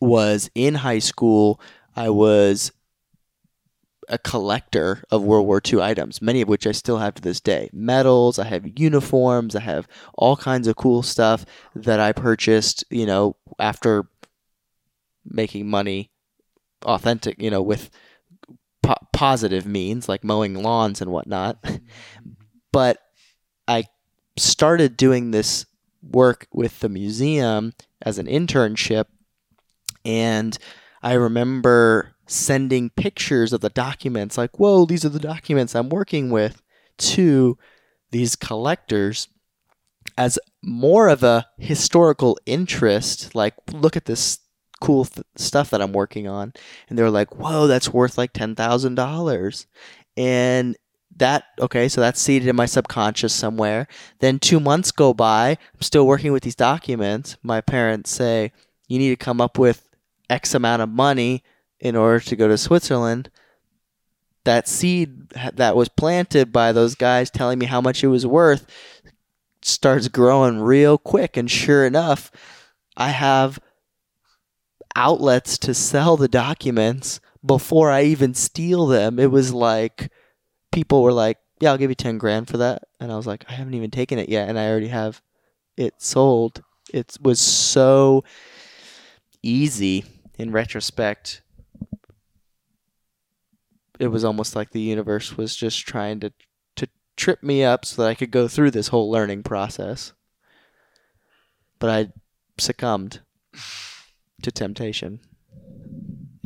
was in high school, I was a collector of World War II items, many of which I still have to this day. Medals, I have uniforms, I have all kinds of cool stuff that I purchased, you know, after making money authentic, you know, with po- positive means like mowing lawns and whatnot. but I started doing this work with the museum as an internship, and I remember sending pictures of the documents, like, whoa, these are the documents I'm working with, to these collectors as more of a historical interest. Like, look at this cool th- stuff that I'm working on. And they were like, whoa, that's worth like $10,000. And that, okay, so that's seated in my subconscious somewhere. Then two months go by. I'm still working with these documents. My parents say, you need to come up with X amount of money in order to go to Switzerland. That seed that was planted by those guys telling me how much it was worth starts growing real quick. And sure enough, I have outlets to sell the documents before I even steal them. It was like people were like, "Yeah, I'll give you 10 grand for that." And I was like, "I haven't even taken it yet and I already have it sold." It was so easy in retrospect. It was almost like the universe was just trying to to trip me up so that I could go through this whole learning process. But I succumbed to temptation.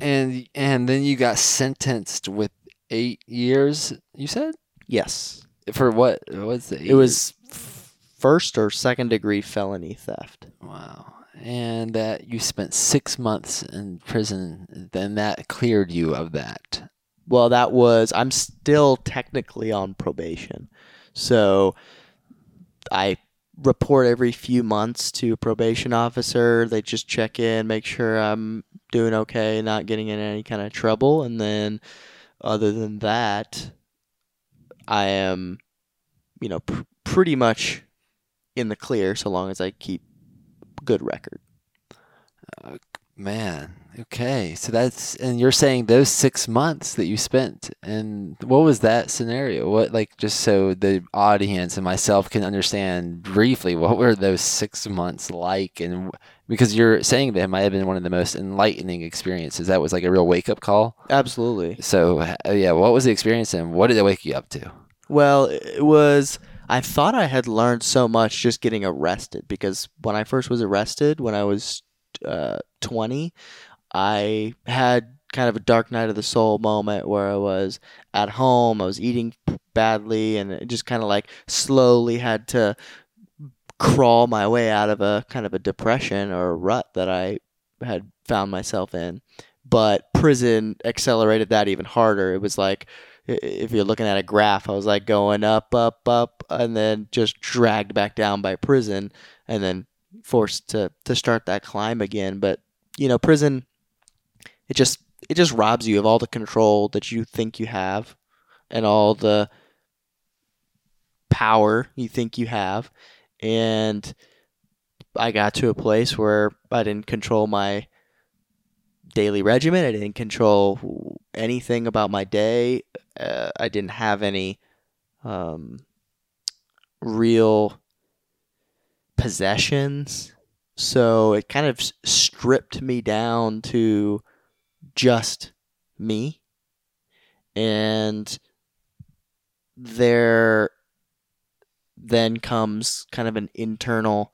and and then you got sentenced with eight years you said Yes. for what what's the eight It was f- first or second degree felony theft. Wow. And that you spent six months in prison, then that cleared you of that. Well, that was I'm still technically on probation. So I report every few months to a probation officer. They just check in, make sure I'm doing okay, not getting in any kind of trouble, and then other than that, I am you know pr- pretty much in the clear so long as I keep good record. Uh, Man, okay. So that's and you're saying those six months that you spent and what was that scenario? What like just so the audience and myself can understand briefly what were those six months like and because you're saying that it might have been one of the most enlightening experiences. That was like a real wake up call. Absolutely. So uh, yeah, what was the experience and what did it wake you up to? Well, it was. I thought I had learned so much just getting arrested because when I first was arrested, when I was uh, 20, I had kind of a dark night of the soul moment where I was at home, I was eating badly, and it just kind of like slowly had to crawl my way out of a kind of a depression or a rut that I had found myself in. But prison accelerated that even harder. It was like if you're looking at a graph, I was like going up, up, up, and then just dragged back down by prison, and then forced to to start that climb again. But you know, prison, it just it just robs you of all the control that you think you have, and all the power you think you have, and I got to a place where I didn't control my daily regimen. I didn't control anything about my day. Uh, I didn't have any um, real possessions. So it kind of stripped me down to just me. And there then comes kind of an internal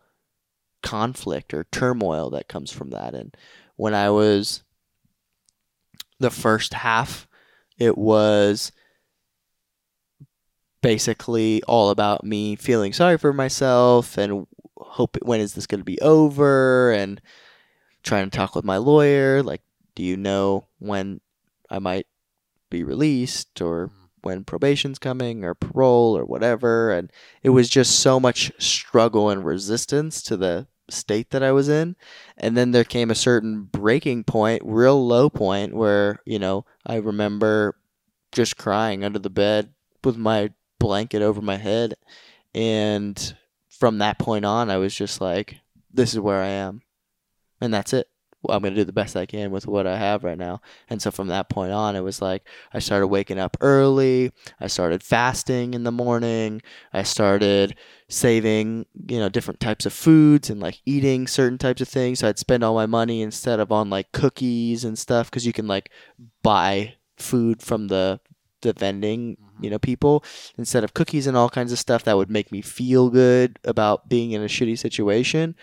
conflict or turmoil that comes from that. And when I was the first half, it was basically all about me feeling sorry for myself and hope when is this going to be over and trying to talk with my lawyer like do you know when I might be released or mm. when probation's coming or parole or whatever and it was just so much struggle and resistance to the state that I was in. And then there came a certain breaking point, real low point, where, you know, I remember just crying under the bed with my blanket over my head. And from that point on, I was just like, this is where I am. And that's it. I'm going to do the best I can with what I have right now. And so from that point on, it was like I started waking up early. I started fasting in the morning. I started saving, you know, different types of foods and like eating certain types of things. So I'd spend all my money instead of on like cookies and stuff because you can like buy food from the the vending, you know, people instead of cookies and all kinds of stuff that would make me feel good about being in a shitty situation.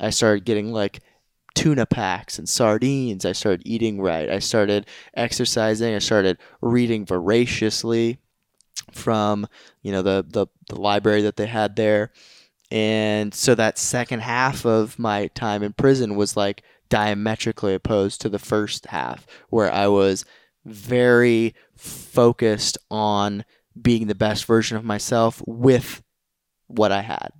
I started getting like tuna packs and sardines. I started eating right. I started exercising. I started reading voraciously from you know the, the the library that they had there. And so that second half of my time in prison was like diametrically opposed to the first half, where I was very focused on being the best version of myself with what I had.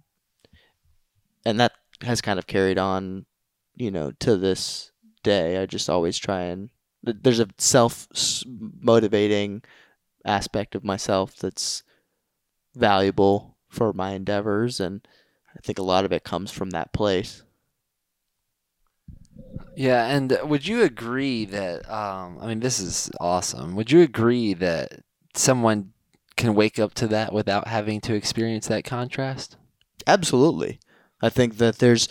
And that has kind of carried on you know, to this day. I just always try and there's a self motivating aspect of myself that's valuable for my endeavors and I think a lot of it comes from that place. Yeah, and would you agree that um, I mean this is awesome. Would you agree that someone can wake up to that without having to experience that contrast? Absolutely. I think that there's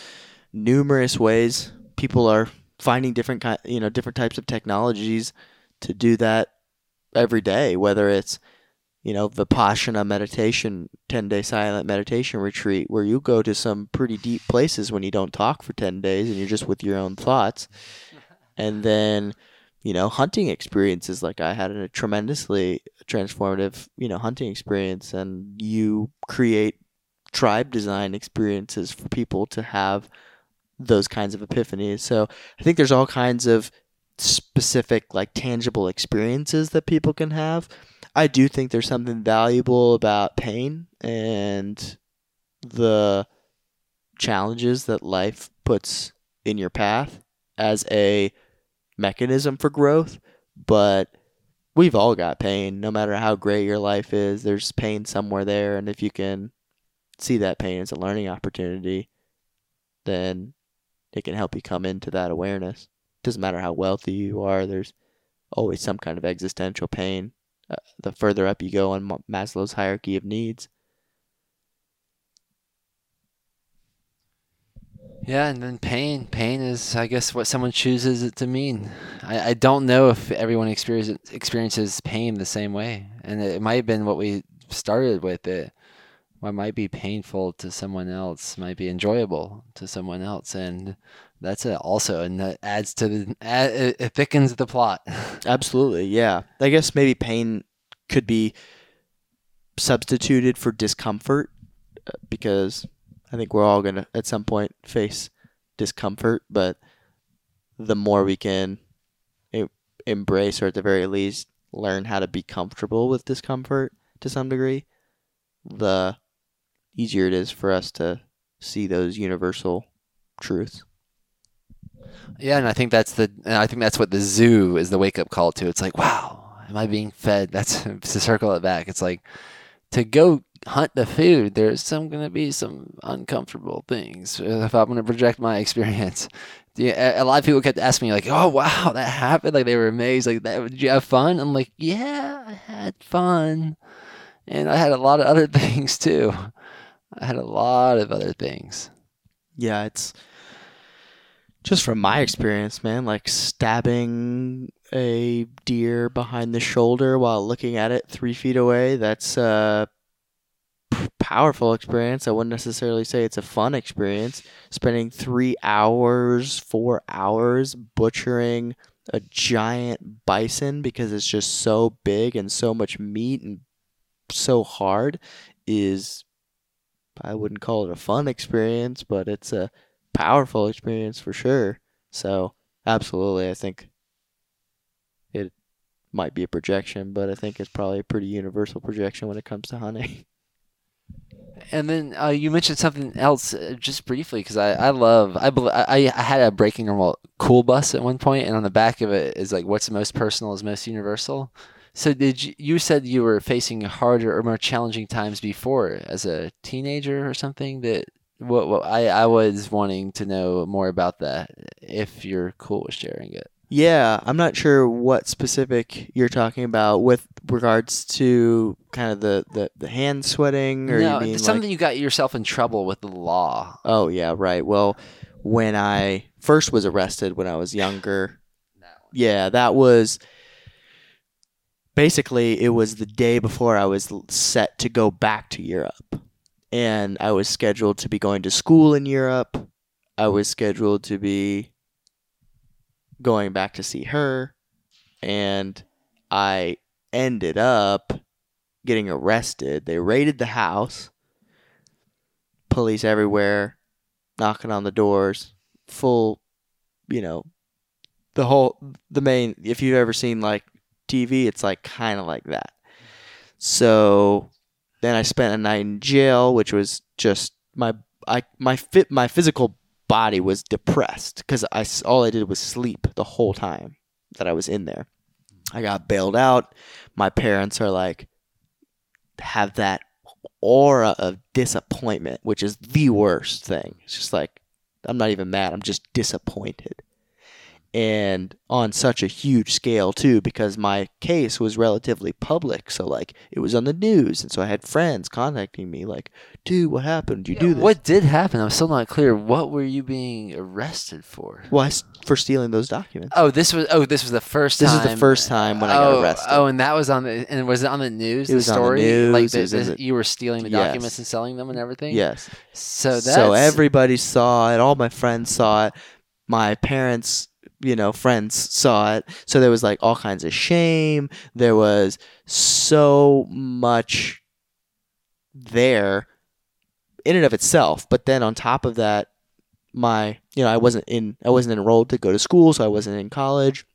numerous ways people are finding different kind, you know, different types of technologies to do that every day. Whether it's you know vipassana meditation, ten day silent meditation retreat, where you go to some pretty deep places when you don't talk for ten days and you're just with your own thoughts, and then you know hunting experiences like I had a tremendously transformative you know hunting experience, and you create tribe design experiences for people to have those kinds of epiphanies. So I think there's all kinds of specific, like tangible experiences that people can have. I do think there's something valuable about pain and the challenges that life puts in your path as a mechanism for growth, but we've all got pain no matter how great your life is there's pain somewhere there and if you can see that pain as a learning opportunity, then it can help you come into that awareness. Doesn't matter how wealthy you are, there's always some kind of existential pain. The further up you go on Maslow's hierarchy of needs. Yeah, and then pain. Pain is, I guess, what someone chooses it to mean. I, I don't know if everyone experiences experiences pain the same way, and it might have been what we started with. It what might be painful to someone else might be enjoyable to someone else, and that's it also, and that adds to the add, it thickens the plot. Absolutely, yeah. I guess maybe pain could be substituted for discomfort uh, because I think we're all gonna at some point face discomfort, but the more we can embrace or at the very least learn how to be comfortable with discomfort to some degree, the easier it is for us to see those universal truths. Yeah, and I think that's the I think that's what the zoo is the wake up call to. It's like, wow, am I being fed? That's to circle it back. It's like to go hunt the food. There's some going to be some uncomfortable things uh, if I'm going to project my experience. Yeah, a lot of people kept asking me like, "Oh wow, that happened!" Like they were amazed. Like, that, "Did you have fun?" I'm like, "Yeah, I had fun, and I had a lot of other things too." I had a lot of other things. Yeah, it's just from my experience, man, like stabbing a deer behind the shoulder while looking at it three feet away. That's a powerful experience. I wouldn't necessarily say it's a fun experience. Spending three hours, four hours butchering a giant bison because it's just so big and so much meat and so hard is I wouldn't call it a fun experience, but it's a powerful experience for sure. So, absolutely, I think it might be a projection, but I think it's probably a pretty universal projection when it comes to hunting. And then uh, you mentioned something else uh, just briefly because I, I love I, I I had a breaking normal cool bus at one point and on the back of it is like what's most personal is most universal. So did you, you said you were facing harder or more challenging times before as a teenager or something that what I, I was wanting to know more about that if you're cool with sharing it. Yeah, I'm not sure what specific you're talking about with regards to kind of the, the, the hand sweating or no, you mean something like, you got yourself in trouble with the law. Oh yeah, right. Well, when I first was arrested when I was younger, yeah, that was basically it was the day before I was set to go back to Europe. And I was scheduled to be going to school in Europe. I was scheduled to be going back to see her. And I ended up getting arrested. They raided the house, police everywhere, knocking on the doors, full, you know, the whole, the main, if you've ever seen like TV, it's like kind of like that. So then I spent a night in jail, which was just my I my fit my physical body was depressed because I all I did was sleep the whole time that I was in there. I got bailed out. My parents are like have that aura of disappointment, which is the worst thing. It's just like I'm not even mad. I'm just disappointed and on such a huge scale too because my case was relatively public. So like it was on the news and so i had friends contacting me like dude what happened? You yeah, do this. what did happen? I'm still not clear. What were you being arrested for? Well for stealing those documents. Oh this was oh this was the first this time. was the first time when oh, i got oh, arrested. oh and that was on the and was it on the news it was story on the news, like the, the, you were stealing the documents yes. and selling them and everything? Yes. So that's... so everybody saw it. All my friends saw it. My parents you know friends saw it. So there was like all kinds of shame. There was so much there in and of itself. But then on top of that my you know i wasn't in i wasn't enrolled to go to school so i wasn't in college.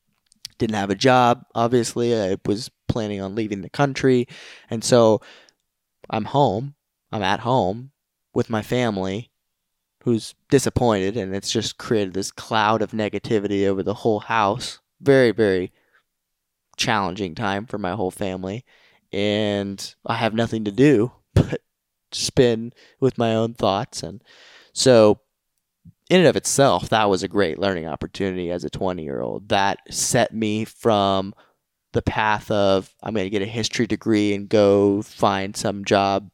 Didn't have a job obviously. I was planning on leaving the country. And so i'm home. I'm at home with my family who's disappointed, and it's just created this cloud of negativity over the whole house. Very, very challenging time for my whole family, and I have nothing to do but spin with my own thoughts. And so, in and of itself, that was a great learning opportunity as a 20 year old. That set me from the path of I'm going to get a history degree and go find some job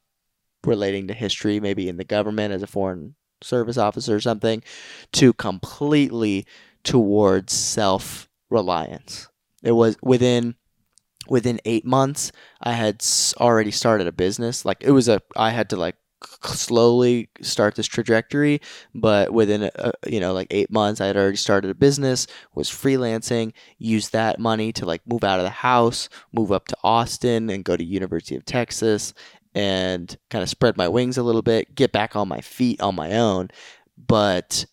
relating to history, maybe in the government as a foreign service officer or something, to completely towards self reliance. It was within within eight months i had already started a business like it was a i had to like slowly start this trajectory but within a, you know like eight months i had already started a business was freelancing used that money to like move out of the house move up to austin and go to university of texas and kind of spread my wings a little bit get back on my feet on my own but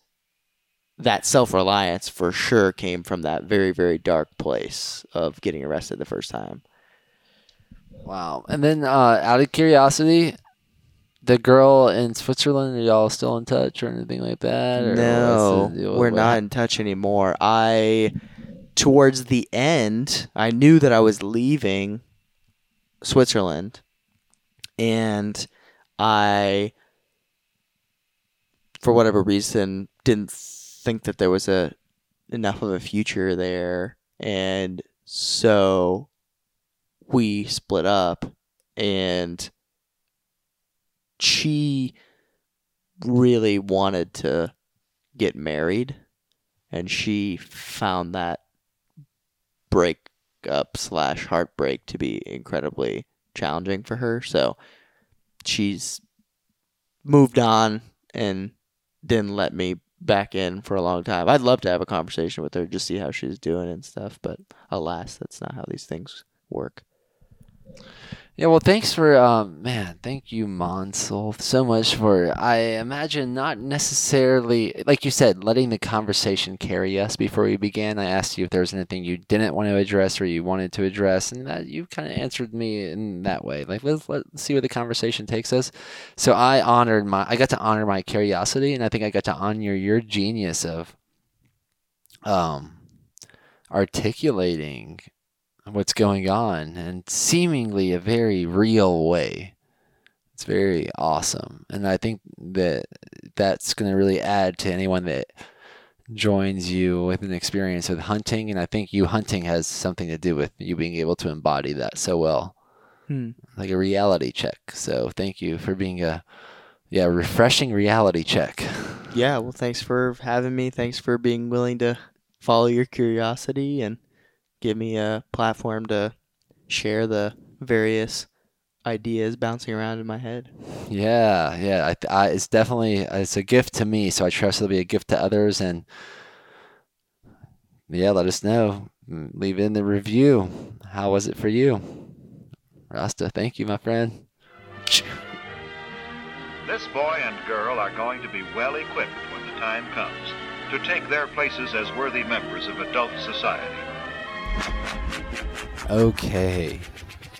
that self reliance for sure came from that very, very dark place of getting arrested the first time. Wow. And then, uh, out of curiosity, the girl in Switzerland, are y'all still in touch or anything like that? no, we're not in touch anymore. I, towards the end, I knew that I was leaving Switzerland, and I, for whatever reason, didn't think that there was a enough of a future there, and so we split up, and she really wanted to get married, and she found that breakup slash heartbreak to be incredibly challenging for her. So she's moved on and didn't let me back in for a long time. I'd love to have a conversation with her, just see how she's doing and stuff. But alas, that's not how these things work. Yeah, well, thanks for, um, man, thank you, Mansal, so much for, I imagine not necessarily, like you said, letting the conversation carry us before we began. I asked you if there was anything you didn't want to address or you wanted to address, and that you kind of answered me in that way. Like, let's, let's see where the conversation takes us. So I honored my, I got to honor my curiosity, and I think I got to honor your genius of, um, articulating what's going on and seemingly a very real way. It's very awesome. And I think that that's going to really add to anyone that joins you with an experience with hunting. And I think you hunting has something to do with you being able to embody that so well. Hmm. Like a reality check. So thank you for being a yeah, refreshing reality check. Yeah, well thanks for having me. Thanks for being willing to follow your curiosity and give me a platform to share the various ideas bouncing around in my head. Yeah, yeah, I, I, it's definitely it's a gift to me, so I trust it'll be a gift to others. And yeah, let us know. Mm, leave in the review. How was it for you, Rasta? Thank you, my friend. This boy and girl are going to be well equipped when the time comes to take their places as worthy members of adult society. Okay.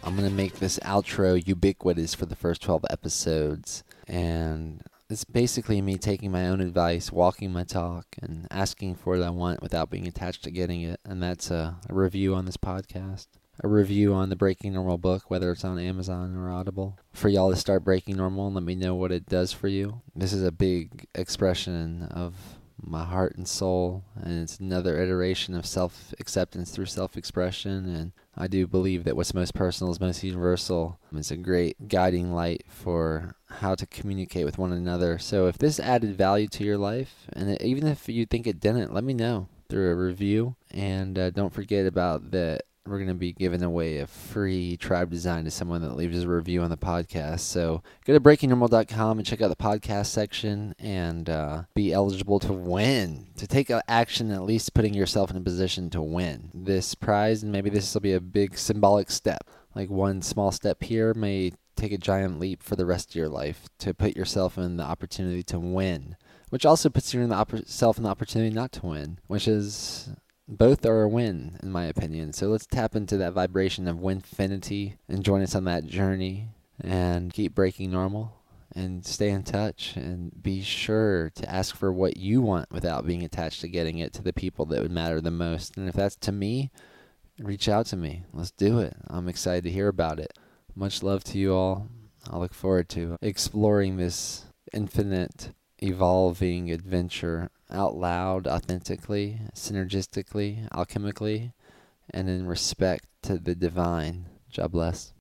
I'm going to make this outro ubiquitous for the first 12 episodes. And it's basically me taking my own advice, walking my talk, and asking for what I want without being attached to getting it. And that's a, a review on this podcast, a review on the Breaking Normal book, whether it's on Amazon or Audible, for y'all to start breaking normal and let me know what it does for you. This is a big expression of my heart and soul and it's another iteration of self acceptance through self expression and I do believe that what's most personal is most universal. It's a great guiding light for how to communicate with one another. So if this added value to your life and even if you think it didn't, let me know through a review and uh, don't forget about the we're going to be giving away a free tribe design to someone that leaves a review on the podcast. So go to breakingnormal.com and check out the podcast section and uh, be eligible to win, to take action, at least putting yourself in a position to win this prize. And maybe this will be a big symbolic step. Like one small step here may take a giant leap for the rest of your life to put yourself in the opportunity to win, which also puts you in the opp- in the opportunity not to win, which is both are a win in my opinion. So let's tap into that vibration of winfinity and join us on that journey and keep breaking normal and stay in touch and be sure to ask for what you want without being attached to getting it to the people that would matter the most. And if that's to me, reach out to me. Let's do it. I'm excited to hear about it. Much love to you all. I look forward to exploring this infinite, evolving adventure out loud, authentically, synergistically, alchemically, and in respect to the divine. God bless.